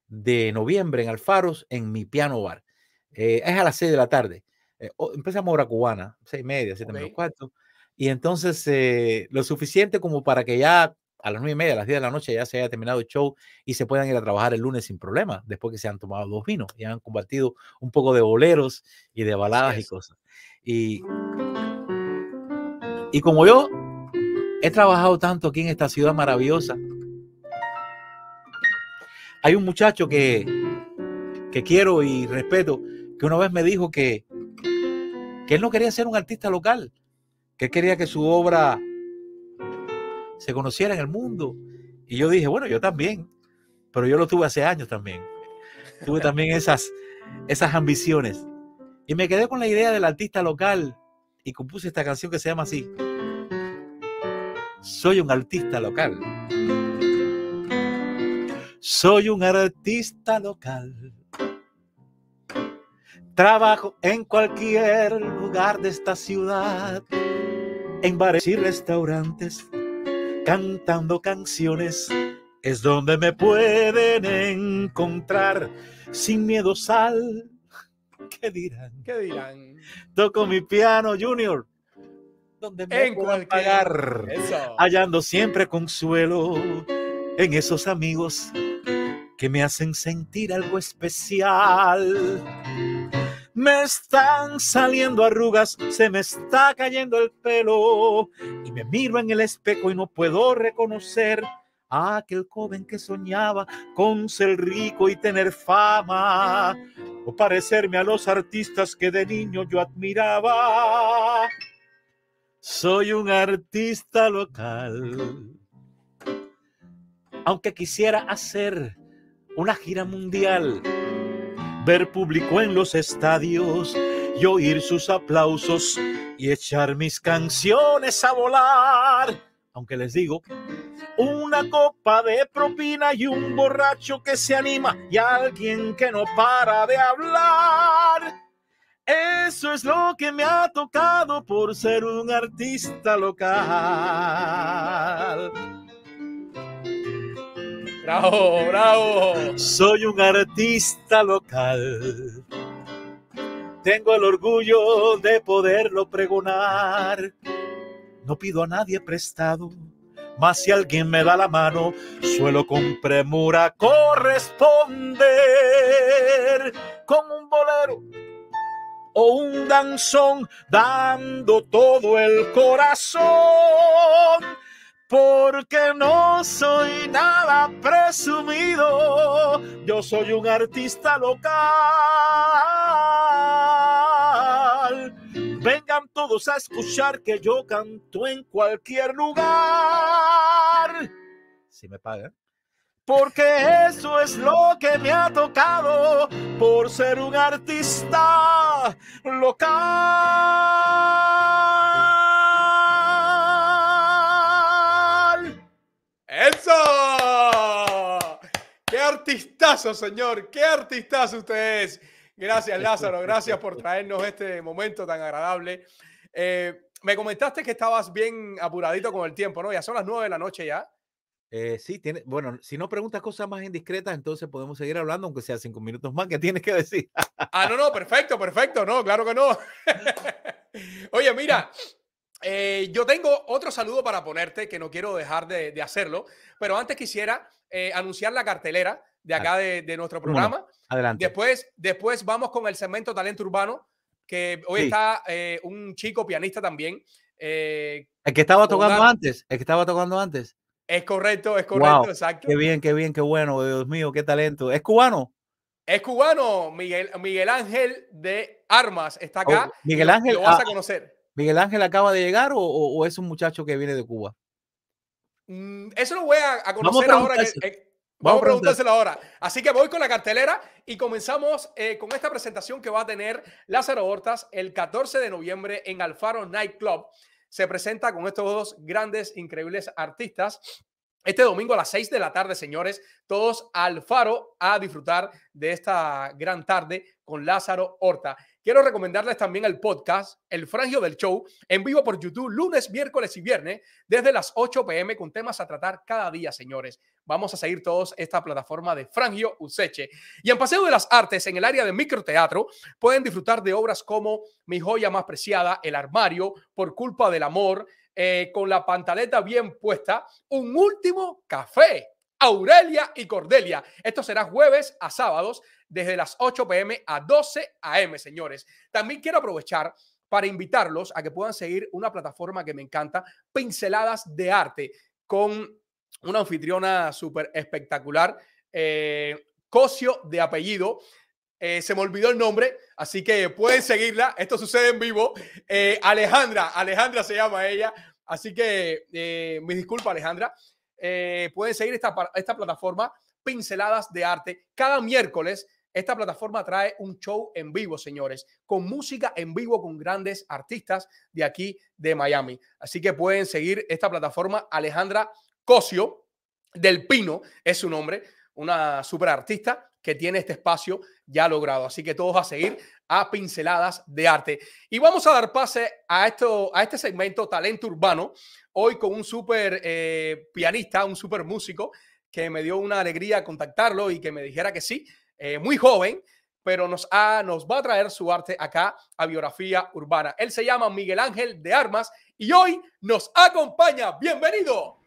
de noviembre en Alfaros, en mi piano bar. Eh, es a las 6 de la tarde. Eh, empezamos hora cubana, seis y media, siete menos Ok. cuarto. Y entonces eh, lo suficiente como para que ya a las nueve y media, a las 10 de la noche ya se haya terminado el show y se puedan ir a trabajar el lunes sin problema, después que se han tomado dos vinos y han compartido un poco de boleros y de baladas y cosas. Y, y como yo he trabajado tanto aquí en esta ciudad maravillosa, hay un muchacho que, que quiero y respeto, que una vez me dijo que, que él no quería ser un artista local, que él quería que su obra se conociera en el mundo. Y yo dije, bueno, yo también, pero yo lo tuve hace años también. Tuve también esas, esas ambiciones. Y me quedé con la idea del artista local y compuse esta canción que se llama así. Soy un artista local. Soy un artista local. Trabajo en cualquier lugar de esta ciudad, en bares y restaurantes, cantando canciones. Es donde me pueden encontrar sin miedo sal. ¿Qué dirán? ¿Qué dirán? Toco mi piano junior, donde me En puedan cualquier- pagar Eso. hallando siempre consuelo en esos amigos que me hacen sentir algo especial. Me están saliendo arrugas, se me está cayendo el pelo y me miro en el espejo y no puedo reconocer a aquel joven que soñaba con ser rico y tener fama o parecerme a los artistas que de niño yo admiraba. Soy un artista local. Aunque quisiera hacer una gira mundial, ver público en los estadios y oír sus aplausos y echar mis canciones a volar. Aunque les digo, una copa de propina y un borracho que se anima y alguien que no para de hablar. Eso es lo que me ha tocado por ser un artista local. Bravo, bravo. Soy un artista local. Tengo el orgullo de poderlo pregonar. No pido a nadie prestado, mas si alguien me da la mano, suelo con premura corresponder con un bolero o un danzón, dando todo el corazón porque no soy nada presumido, yo soy un artista local. Vengan todos a escuchar que yo canto en cualquier lugar. Si me pagan porque eso es lo que me ha tocado por ser un artista local. ¡Eso! ¡Qué artistazo, señor! ¡Qué artistazo usted es! Gracias, Lázaro. Gracias por traernos este momento tan agradable. Eh, me comentaste que estabas bien apuradito con el tiempo, ¿no? Ya son las nueve de la noche ya. Eh, sí, tiene, bueno, si no preguntas cosas más indiscretas, entonces podemos seguir hablando, aunque sea cinco minutos más. ¿Qué tienes que decir? ah, no, no, perfecto, perfecto. No, claro que no. Oye, mira, eh, yo tengo otro saludo para ponerte, que no quiero dejar de, hacerlo, pero antes quisiera eh, anunciar la cartelera de acá de, nuestro programa. Adelante. Después, después vamos con el segmento Talento Urbano, que hoy está un chico pianista también. el que estaba tocando antes, el que estaba tocando antes. Es correcto, es correcto, exacto. Qué bien, qué bien, qué bueno, Dios mío, qué talento. ¿Es cubano? Es cubano, Miguel, Miguel Ángel de Armas está oh, acá. Miguel Ángel. Lo vas a conocer. ¿Miguel Ángel acaba de llegar o, es un muchacho que viene de Cuba? Mm, eso lo voy a, conocer ahora. vamos, a preguntárselo ahora. Así que voy con la cartelera y comenzamos eh, con esta presentación que va a tener Lázaro Hortas el 14 de noviembre en Alfaro Night Club se presenta con estos dos grandes, increíbles artistas. Este domingo a las 6 de la tarde, señores, todos al faro a disfrutar de esta gran tarde con Lázaro Horta. Quiero recomendarles también el podcast El Frangio del Show en vivo por YouTube lunes, miércoles y viernes desde las 8 pm con temas a tratar cada día, señores. Vamos a seguir todos esta plataforma de Frangio Useche. Y en Paseo de las Artes, en el área de microteatro, pueden disfrutar de obras como Mi joya más preciada, El armario, Por culpa del amor, eh, con la pantaleta bien puesta, Un último café. Aurelia y Cordelia. Esto será jueves a sábados desde las 8 pm a 12 am, señores. También quiero aprovechar para invitarlos a que puedan seguir una plataforma que me encanta, Pinceladas de Arte, con una anfitriona súper espectacular, eh, Cosio de apellido. Eh, se me olvidó el nombre, así que pueden seguirla. Esto sucede en vivo. Eh, Alejandra, Alejandra se llama ella. Así que eh, mis Alejandra. pueden seguir esta, esta plataforma, Pinceladas de Arte, cada miércoles esta plataforma trae un show en vivo, señores, con música en vivo con grandes artistas de aquí de Miami. Así que pueden seguir esta plataforma. Alejandra Cosio del Pino es su nombre, una super artista que tiene este espacio ya logrado. Así que todos a seguir a pinceladas de arte. Y vamos a dar pase a, esto, a este segmento Talento Urbano, hoy con un super eh, pianista, un super músico, que me dio una alegría contactarlo y que me dijera que sí, eh, muy joven, pero nos, ha, nos va a traer su arte acá a Biografía Urbana. Él se llama Miguel Ángel de Armas y hoy nos acompaña. Bienvenido.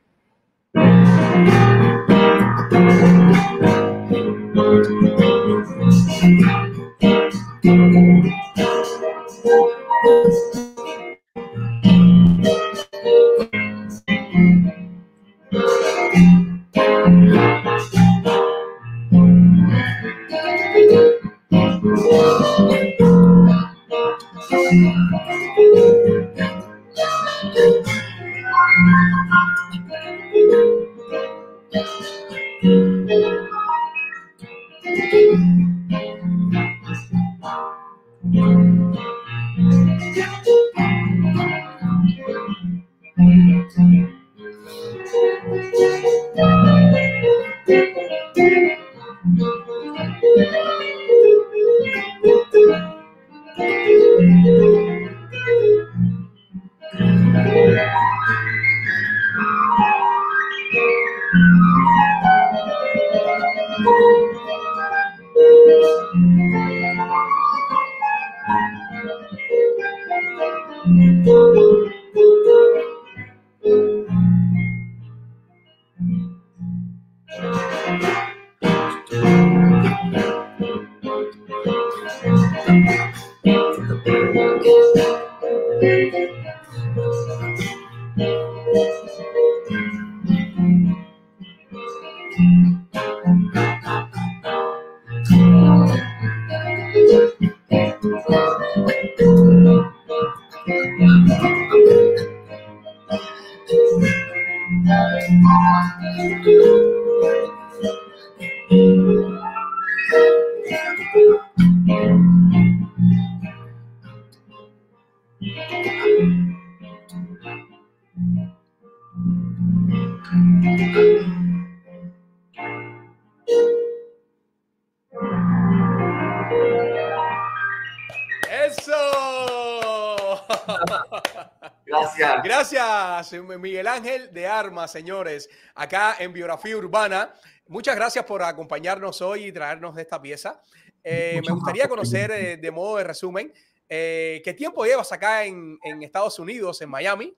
Miguel Ángel de Armas, señores, acá en Biografía Urbana. Muchas gracias por acompañarnos hoy y traernos esta pieza. Eh, me gustaría conocer, eh, de modo de resumen, eh, ¿qué tiempo llevas acá en, en Estados Unidos, en Miami?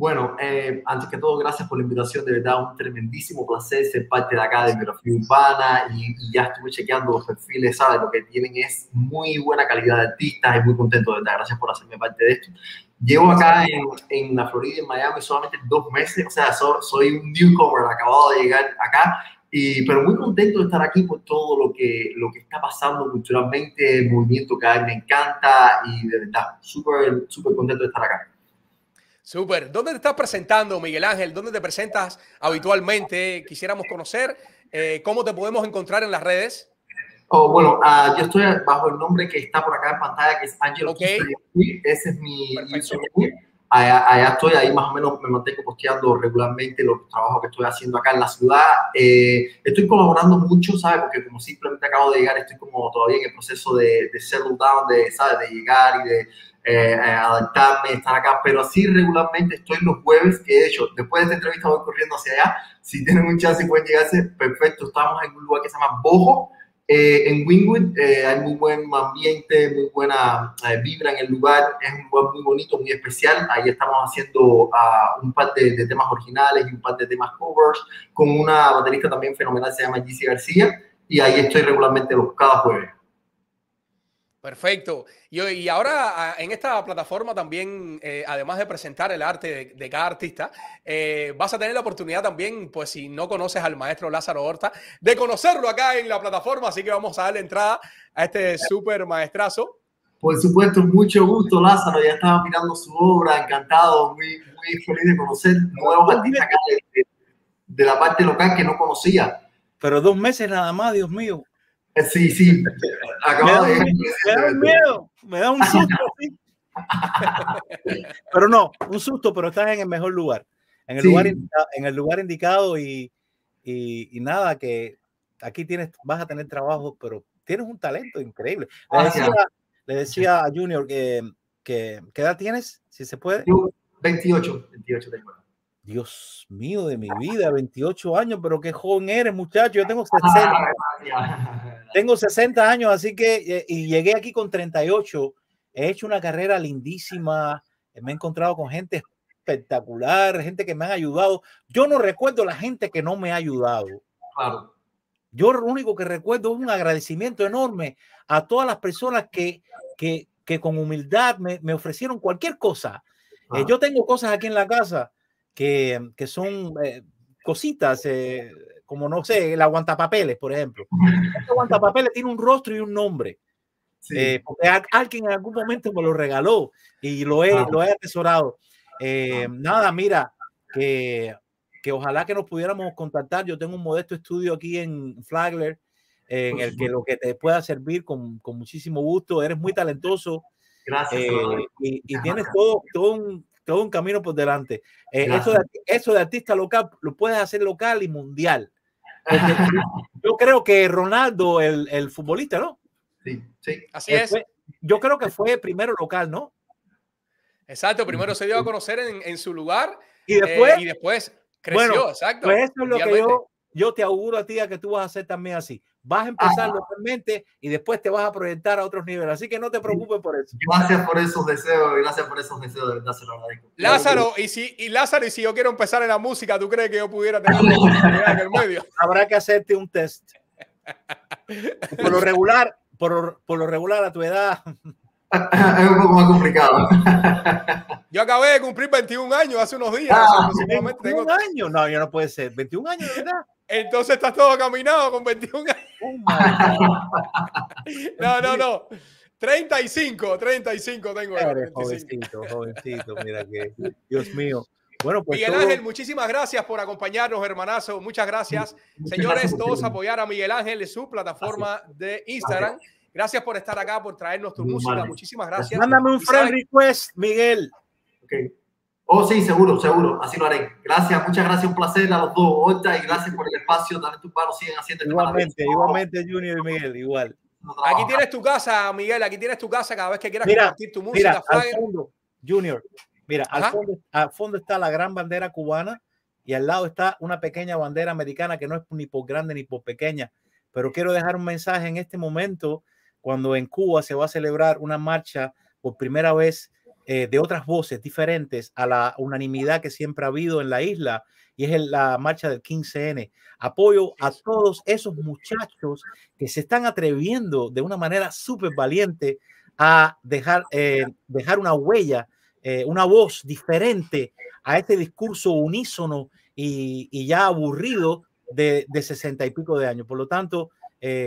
Bueno, eh, antes que todo, gracias por la invitación. De verdad, un tremendísimo placer ser parte de acá de Biografía Urbana y, ya estuve chequeando los perfiles, ¿sabes? Lo que tienen es muy buena calidad de artistas y muy contento, de verdad. Gracias por hacerme parte de esto. Llevo acá en, en la Florida, en Miami, solamente dos meses, o sea, soy un newcomer, acabado de llegar acá, y, pero muy contento de estar aquí por todo lo que, lo que está pasando culturalmente, el movimiento que mí me encanta y de verdad, súper, súper contento de estar acá. Súper. ¿Dónde te estás presentando, Miguel Ángel? ¿Dónde te presentas habitualmente? Quisiéramos conocer eh, cómo te podemos encontrar en las redes. Oh, bueno, uh, yo estoy bajo el nombre que está por acá en pantalla, que es Angelo okay. Ese es mi allá, allá, estoy, ahí más o menos me mantengo posteando regularmente los trabajos que estoy haciendo acá en la ciudad. Eh, estoy colaborando mucho, ¿sabes? Porque como simplemente acabo de llegar, estoy como todavía en el proceso de, de settle down, de, ¿sabes? De llegar y de eh, adaptarme, estar acá, pero así regularmente estoy los jueves, que de hecho, después de esta entrevista voy corriendo hacia allá, si tienen un chance y pueden llegarse, perfecto, estamos en un lugar que se llama Bojo, eh, en Wingwood, eh, hay muy buen ambiente, muy buena vibra en el lugar, es un lugar muy bonito, muy especial, ahí estamos haciendo uh, un par de, de, temas originales y un par de temas covers, con una baterista también fenomenal, se llama Gizzy García, y ahí estoy regularmente los, cada jueves. Perfecto. Y, y, ahora en esta plataforma también, eh, además de presentar el arte de, cada artista, eh, vas a tener la oportunidad también, pues si no conoces al maestro Lázaro Horta, de conocerlo acá en la plataforma. Así que vamos a darle entrada a este súper maestrazo. Por supuesto, mucho gusto, Lázaro. Ya estaba mirando su obra, encantado, muy, muy feliz de conocer nuevos artistas acá de, de la parte local que no conocía. Pero dos meses nada más, Dios mío. Sí, sí. Acabo me, da, de... me da un miedo, me da un susto. pero no, un susto, pero estás en el mejor lugar. En el, sí. lugar, en el lugar indicado y, y, y, nada, que aquí tienes, vas a tener trabajo, pero tienes un talento increíble. Le decía, le decía a Junior que, que, ¿qué edad tienes? Si se puede. Yo, 28, 28 tengo. Dios mío de mi vida, 28 años, pero qué joven eres, muchacho. Yo tengo 60, tengo 60 años, así que eh, y llegué aquí con 38. He hecho una carrera lindísima. Me he encontrado con gente espectacular, gente que me ha ayudado. Yo no recuerdo la gente que no me ha ayudado. Claro. Yo lo único que recuerdo es un agradecimiento enorme a todas las personas que, que, que con humildad me, me, ofrecieron cualquier cosa. Ah. Eh, yo tengo cosas aquí en la casa que, que son eh, cositas, eh, como no sé, el aguantapapeles, por ejemplo. El aguantapapeles tiene un rostro y un nombre. Sí. Eh, porque alguien en algún momento me lo regaló y lo he, ah. lo he atesorado. Ah. Nada, mira, que, que ojalá que nos pudiéramos contactar. Yo tengo un modesto estudio aquí en Flagler, en el que lo que te pueda servir con, con muchísimo gusto. Eres muy talentoso. Gracias. y, y tienes todo, todo un, todo un camino por delante. Eh, eso, de, eso, de, artista local lo puedes hacer local y mundial. Yo creo que Ronaldo, el, el, futbolista, ¿no? Sí, sí. Así es. Fue, yo creo que fue primero local, ¿no? Exacto, primero se dio a conocer en, en su lugar y después, eh, y después creció, bueno, exacto. Pues eso es lo que yo, yo te auguro a ti a que tú vas a hacer también así. Vas a empezar Ajá. localmente y después te vas a proyectar a otros niveles. Así que no te preocupes por eso. Gracias por esos deseos, gracias por esos deseos, de verdad se lo agradezco. Lázaro, y si, y Lázaro, y si yo quiero empezar en la música, ¿tú crees que yo pudiera tener una oportunidad en el medio? Habrá que hacerte un test. Por lo regular, por, por lo regular a tu edad. es un poco más complicado. Yo acabé de cumplir 21 años hace unos días. Ah, 21 tengo... años? No, yo no puede ser. 21 años, de verdad. Entonces estás todo caminado con 21 años. no, no, no. 35, 35 tengo. Eres jovencito, jovencito, mira que, Dios mío. Bueno, pues Miguel todo... Ángel, muchísimas gracias por acompañarnos, hermanazo. Muchas gracias. Muchas Señores, gracias todos apoyar a Miguel Ángel en su plataforma gracias. de Instagram. Gracias por estar acá, por traernos tu Muy música. Mal. Muchísimas gracias. Mándame un friend request, Miguel. Okay. Oh, sí, seguro, seguro. Así lo haré. Gracias, muchas gracias. Un placer a los dos. Horta, y gracias por el espacio. Dale tus manos, siguen haciendo Igualmente, igualmente, Junior y Miguel, igual. Aquí tienes tu casa, Miguel. Aquí tienes tu casa cada vez que quieras mira, compartir tu música. Mira, al fondo, Junior, mira, al fondo, al fondo, está la gran bandera cubana y al lado está una pequeña bandera americana que no es ni por grande ni por pequeña. Pero quiero dejar un mensaje en este momento, cuando en Cuba se va a celebrar una marcha por primera vez eh, de otras voces diferentes a la unanimidad que siempre ha habido en la isla y es la marcha del 15N. Apoyo a todos esos muchachos que se están atreviendo de una manera súper valiente a dejar, eh, dejar una huella, eh, una voz diferente a este discurso unísono y, ya aburrido de, sesenta y pico de años. Por lo tanto,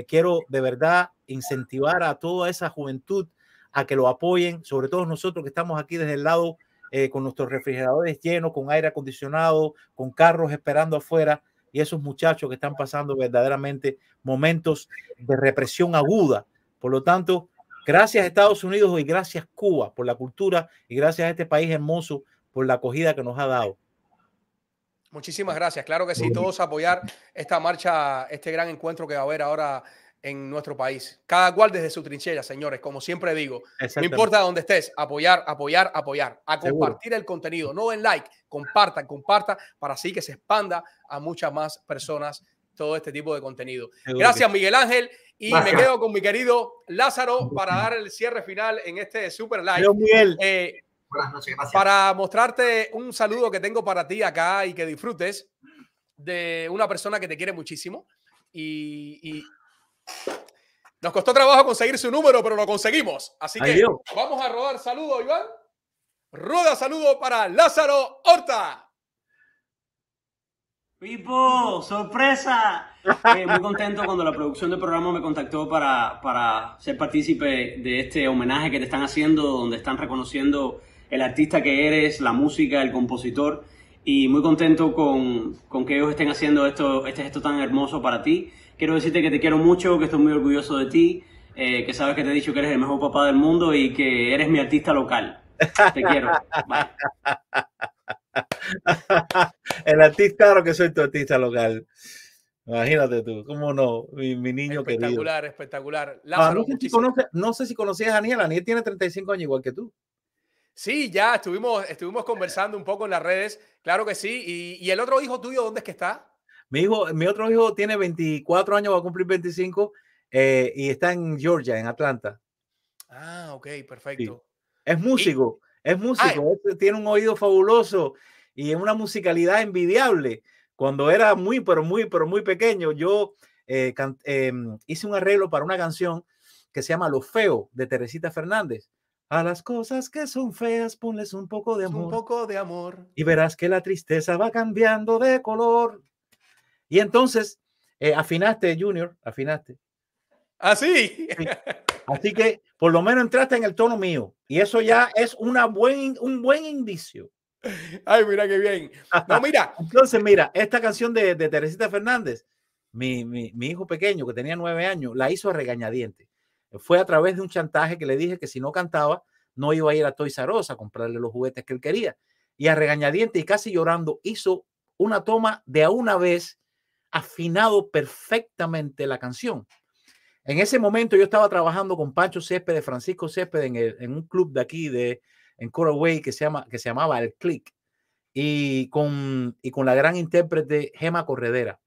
quiero de verdad incentivar a toda esa juventud a que lo apoyen, sobre todo nosotros que estamos aquí desde el lado eh, con nuestros refrigeradores llenos, con aire acondicionado, con carros esperando afuera, y esos muchachos que están pasando verdaderamente momentos de represión aguda. Por lo tanto, gracias Estados Unidos y gracias Cuba por la cultura y gracias a este país hermoso por la acogida que nos ha dado. Muchísimas gracias. Claro que sí, todos apoyar esta marcha, este gran encuentro que va a haber ahora en nuestro país. Cada cual desde su trinchera, señores, como siempre digo. No importa dónde estés, apoyar, apoyar, apoyar. A compartir el contenido, no en like, compartan, comparta para así que se expanda a muchas más personas todo este tipo de contenido. Gracias, Miguel Ángel. Y me quedo con mi querido Lázaro para dar el cierre final en este Super Live. Miguel. Eh, para mostrarte un saludo que tengo para ti acá y que disfrutes de una persona que te quiere muchísimo. y nos costó trabajo conseguir su número, pero lo conseguimos. Así que vamos a rodar saludo, Iván. Rueda saludo para Lázaro Horta. Pipo, sorpresa. Eh, muy contento cuando la producción del programa me contactó para, para ser partícipe de este homenaje que te están haciendo, donde están reconociendo el artista que eres, la música, el compositor. Y muy contento con, con que ellos estén haciendo esto, este gesto tan hermoso para ti quiero decirte que te quiero mucho, que estoy muy orgulloso de ti, eh, que sabes que te he dicho que eres el mejor papá del mundo y que eres mi artista local. Te quiero. el artista, claro que soy tu artista local. Imagínate tú, cómo no, mi, niño espectacular, querido. Espectacular, ah, no, sé si no, sé si conocías a Aniel, Aniel tiene 35 años igual que tú. Sí, ya estuvimos, estuvimos conversando un poco en las redes, claro que sí. ¿Y, y el otro hijo tuyo dónde es que está? Mi hijo, mi otro hijo tiene 24 años, va a cumplir 25 eh, y está en Georgia, en Atlanta. Ah, ok, perfecto. Es músico, es músico, tiene un oído fabuloso y una musicalidad envidiable. Cuando era muy, pero muy, pero muy pequeño, yo eh, em, hice un arreglo para una canción que se llama Lo Feo de Teresita Fernández. A las cosas que son feas, ponles un poco de amor. Un poco de amor. Y verás que la tristeza va cambiando de color. Y entonces, eh, afinaste, Junior, afinaste. ¿Ah, sí? Así que por lo menos entraste en el tono mío. Y eso ya es una buen, un buen indicio. Ay, mira qué bien. No, mira. Entonces, mira, esta canción de, de Teresita Fernández, mi, mi, mi, hijo pequeño que tenía nueve años, la hizo a regañadiente. Fue a través de un chantaje que le dije que si no cantaba, no iba a ir a Toys R Us a comprarle los juguetes que él quería. Y a regañadiente y casi llorando, hizo una toma de a una vez afinado perfectamente la canción. En ese momento yo estaba trabajando con Pancho Césped, de Francisco Césped, en, en, un club de aquí, de, en Coraway, que se, llama, que se llamaba El Click, y con, y con la gran intérprete Gema Corredera.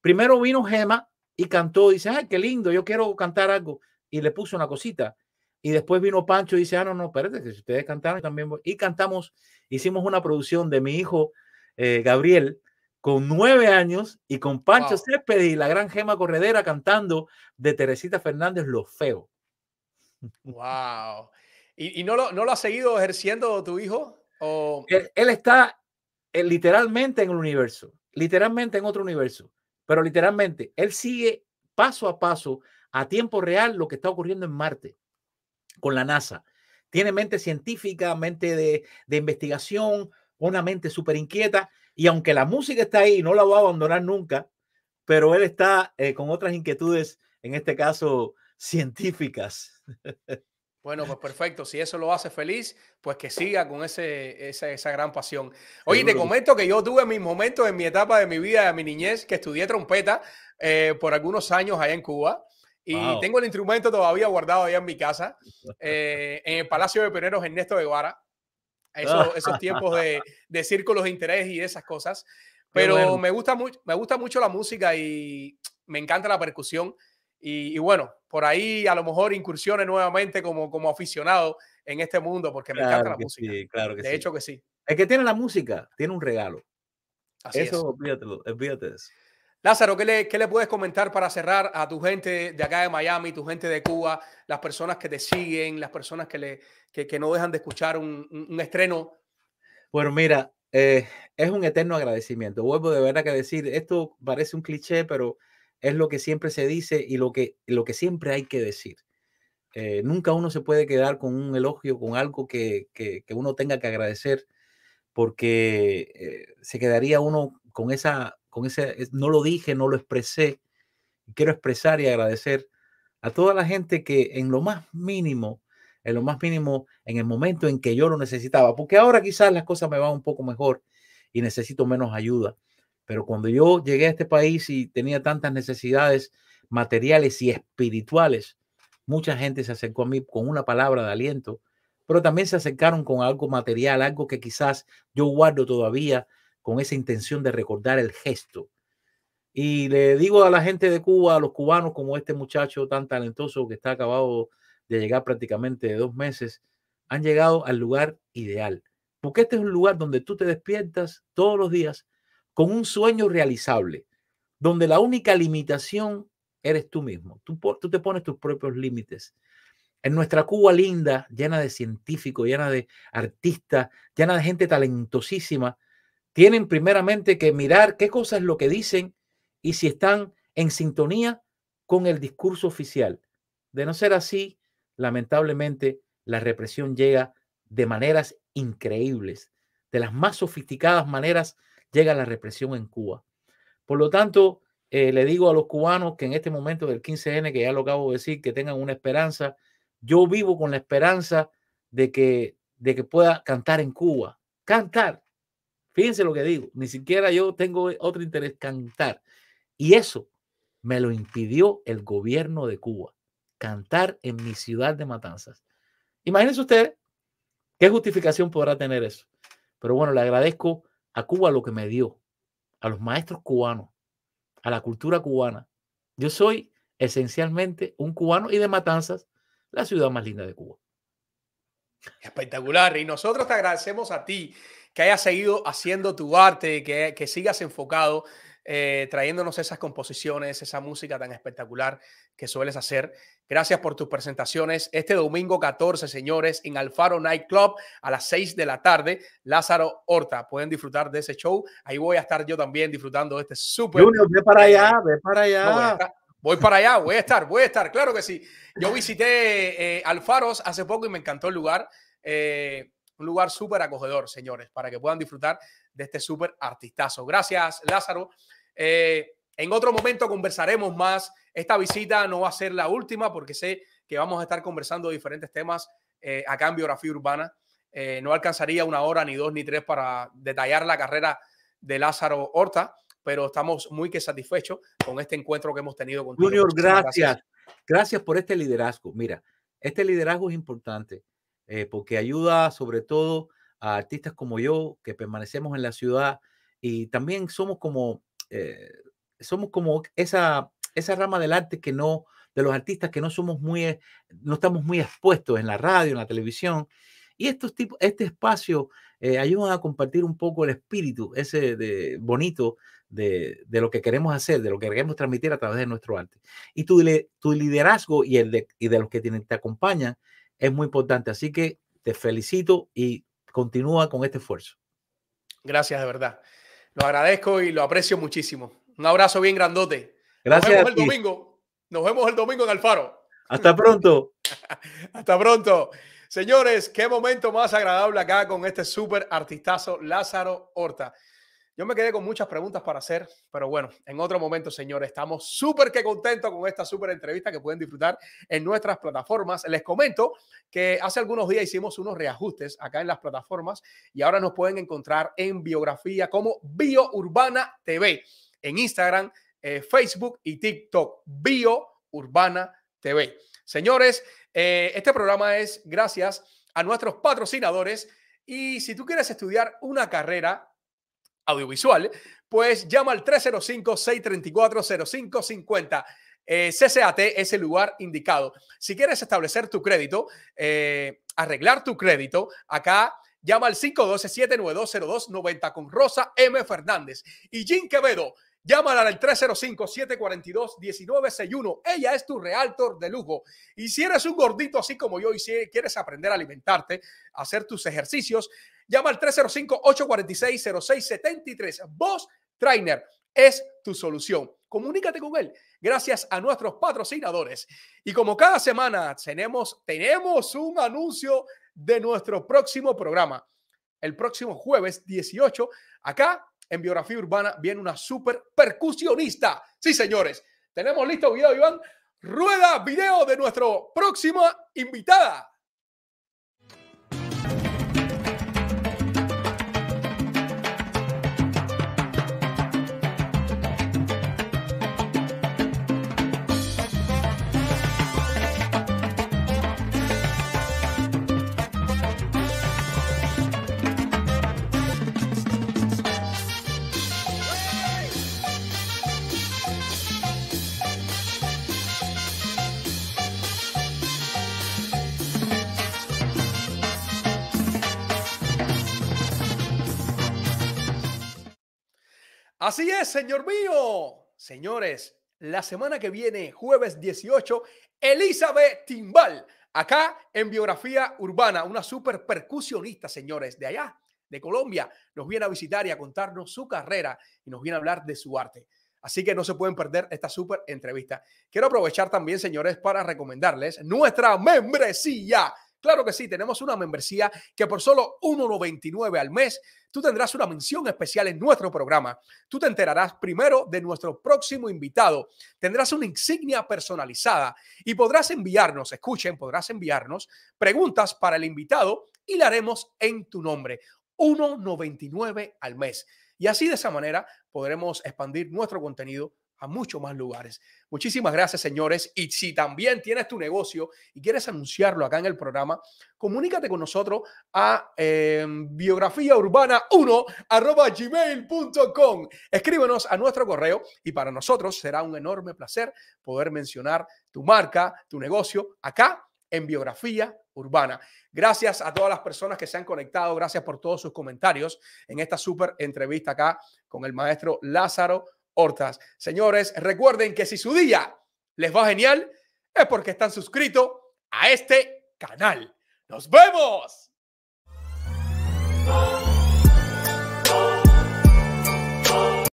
Primero vino Gema y cantó, dice, ay, qué lindo, yo quiero cantar algo, y le puso una cosita. Y después vino Pancho y dice, ah, no, no, espérate, que si ustedes cantaron también Y cantamos, hicimos una producción de mi hijo eh, Gabriel, con nueve años y con Pancho wow. y la gran Gema Corredera cantando de Teresita Fernández Lo Feo. ¡Wow! ¿Y, no, lo, no, lo, ha seguido ejerciendo tu hijo? O... Él, está eh, literalmente en el universo, literalmente en otro universo, pero literalmente él sigue paso a paso, a tiempo real, lo que está ocurriendo en Marte con la NASA. Tiene mente científica, mente de, de investigación, una mente súper inquieta y aunque la música está ahí, no la va a abandonar nunca, pero él está eh, con otras inquietudes, en este caso científicas. Bueno, pues perfecto. Si eso lo hace feliz, pues que siga con ese, esa, esa gran pasión. Oye, te comento que yo tuve mis momentos en mi etapa de mi vida, de mi niñez, que estudié trompeta eh, por algunos años allá en Cuba. Y tengo el instrumento todavía guardado allá en mi casa, eh, en el Palacio de Pioneros Ernesto Guevara. Esos tiempos de, de, círculos de interés y esas cosas. Pero me, gusta mucho, me gusta mucho la música y me encanta la percusión. Y, bueno, por ahí a lo mejor incursiones nuevamente como, como aficionado en este mundo, porque me encanta la música. Sí, claro que de hecho que sí. El que tiene la música tiene un regalo. Así eso, es. de eso. Lázaro, ¿qué le, ¿qué le, puedes comentar para cerrar a tu gente de acá de Miami, tu gente de Cuba, las personas que te siguen, las personas que, no dejan de escuchar un, estreno? Bueno, mira, eh, es un eterno agradecimiento. Vuelvo de verdad que decir, esto parece un cliché, pero es lo que siempre se dice y lo que, siempre hay que decir. Eh, nunca uno se puede quedar con un elogio, con algo que, que, uno tenga que agradecer, porque eh, se quedaría uno con esa, con ese, no lo dije, no lo expresé. Quiero expresar y agradecer a toda la gente que en lo más mínimo, en lo más mínimo, en el momento en que yo lo necesitaba, porque ahora quizás las cosas me van un poco mejor y necesito menos ayuda, pero cuando yo llegué a este país y tenía tantas necesidades materiales y espirituales, mucha gente se acercó a mí con una palabra de aliento, pero también se acercaron con algo material, algo que quizás yo guardo todavía con esa intención de recordar el gesto. Y le digo a la gente de Cuba, a los cubanos, como este muchacho tan talentoso que está acabado de llegar prácticamente de dos meses, han llegado al lugar ideal. Porque este es un lugar donde tú te despiertas todos los días con un sueño realizable, donde la única limitación eres tú mismo. Tú, tú te pones tus propios límites. En nuestra Cuba linda, llena de científicos, llena de artistas, llena de gente talentosísima, tienen primeramente que mirar qué cosa es lo que dicen y si están en sintonía con el discurso oficial. De no ser así, lamentablemente, la represión llega de maneras increíbles. De las más sofisticadas maneras llega la represión en Cuba. Por lo tanto, eh, le digo a los cubanos que en este momento del 15N, que ya lo acabo de decir, que tengan una esperanza. Yo vivo con la esperanza de que, de que pueda cantar en Cuba. Cantar. Fíjense lo que digo. Ni siquiera yo tengo otro interés, cantar. Y eso me lo impidió el gobierno de Cuba. Cantar en mi ciudad de Matanzas. Imagínense ustedes qué justificación podrá tener eso. Pero bueno, le agradezco a Cuba lo que me dio, a los maestros cubanos, a la cultura cubana. Yo soy esencialmente un cubano y de Matanzas, la ciudad más linda de Cuba. Espectacular. Y nosotros te agradecemos a ti que hayas seguido haciendo tu arte, que, que sigas enfocado eh, trayéndonos esas composiciones, esa música tan espectacular que sueles hacer. Gracias por tus presentaciones. Este domingo 14, señores, en Alfaro Night Club a las 6 de la tarde, Lázaro Horta. Pueden disfrutar de ese show. Ahí voy a estar yo también disfrutando de este súper. Junior, ve para allá, ve para allá. voy, para allá, voy a estar, voy a estar, claro que sí. Yo visité eh, Alfaros hace poco y me encantó el lugar. Eh, un lugar súper acogedor, señores, para que puedan disfrutar de este súper artistazo. Gracias, Lázaro. Eh, en otro momento conversaremos más. Esta visita no va a ser la última porque sé que vamos a estar conversando diferentes temas eh, acá en Biografía Urbana. Eh, no alcanzaría una hora, ni dos, ni tres para detallar la carrera de Lázaro Horta, pero estamos muy que satisfechos con este encuentro que hemos tenido con Junior, gracias. gracias. por este liderazgo. Mira, este liderazgo es importante porque ayuda sobre todo a artistas como yo que permanecemos en la ciudad y también somos como, eh, somos como esa, esa rama del arte que no, de los artistas que no somos muy, eh, no estamos muy expuestos en la radio, en la televisión. Y estos tipos, este espacio eh, ayuda a compartir un poco el espíritu ese de, bonito de, de, lo que queremos hacer, de lo que queremos transmitir a través de nuestro arte. Y tu, tu liderazgo y el de, y de los que te acompañan es muy importante. Así que te felicito y continúa con este esfuerzo. Gracias, de verdad. Lo agradezco y lo aprecio muchísimo. Un abrazo bien grandote. Gracias. Nos vemos el domingo. Nos vemos el domingo en Alfaro. Hasta pronto. Hasta pronto. Señores, qué momento más agradable acá con este súper artistazo Lázaro Horta. Yo me quedé con muchas preguntas para hacer, pero bueno, en otro momento, señores, estamos súper que contentos con esta súper entrevista que pueden disfrutar en nuestras plataformas. Les comento que hace algunos días hicimos unos reajustes acá en las plataformas y ahora nos pueden encontrar en biografía como Bio Urbana TV, en Instagram, eh, Facebook y TikTok. Bio Urbana TV. Señores, eh, este programa es gracias a nuestros patrocinadores Y si tú quieres estudiar una carrera audiovisual, pues llama al 305-634-0550. Eh, CCAT es el lugar indicado. Si quieres establecer tu crédito, eh, arreglar tu crédito, acá llama al 512-792-0290 con Rosa M. Fernández y Jim Quevedo. Llámala al 305-742-1961. Ella es tu realtor de lujo. Y si eres un gordito así como yo y si quieres aprender a alimentarte, hacer tus ejercicios, llama al 305-846-0673. Vos Trainer es tu solución. Comunícate con él gracias a nuestros patrocinadores. Y como cada semana tenemos, tenemos un anuncio de nuestro próximo programa. El próximo jueves 18, acá en Biografía Urbana viene una super percusionista. Sí, señores, tenemos listo video, Iván. Rueda video de nuestro próxima invitada. Así es, señor mío. Señores, la semana que viene, jueves 18, Elizabeth Timbal, acá en Biografía Urbana, una super percusionista, señores, de allá, de Colombia, nos viene a visitar y a contarnos su carrera y nos viene a hablar de su arte. Así que no se pueden perder esta súper entrevista. Quiero aprovechar también, señores, para recomendarles nuestra membresía Claro que sí, tenemos una membresía que por solo 1,99 al mes tú tendrás una mención especial en nuestro programa. Tú te enterarás primero de nuestro próximo invitado, tendrás una insignia personalizada y podrás enviarnos, escuchen, podrás enviarnos preguntas para el invitado y la haremos en tu nombre. 1,99 al mes. Y así de esa manera podremos expandir nuestro contenido a muchos más lugares. Muchísimas gracias, señores. Y si también tienes tu negocio y quieres anunciarlo acá en el programa, comunícate con nosotros a eh, biografiaurbana1 arroba gmail.com. Escríbenos a nuestro correo y para nosotros será un enorme placer poder mencionar tu marca, tu negocio acá en Biografía Urbana. Gracias a todas las personas que se han conectado. Gracias por todos sus comentarios en esta súper entrevista acá con el maestro Lázaro Hortas. Señores, recuerden que si su día les va genial, es porque están suscritos a este canal. ¡Nos vemos!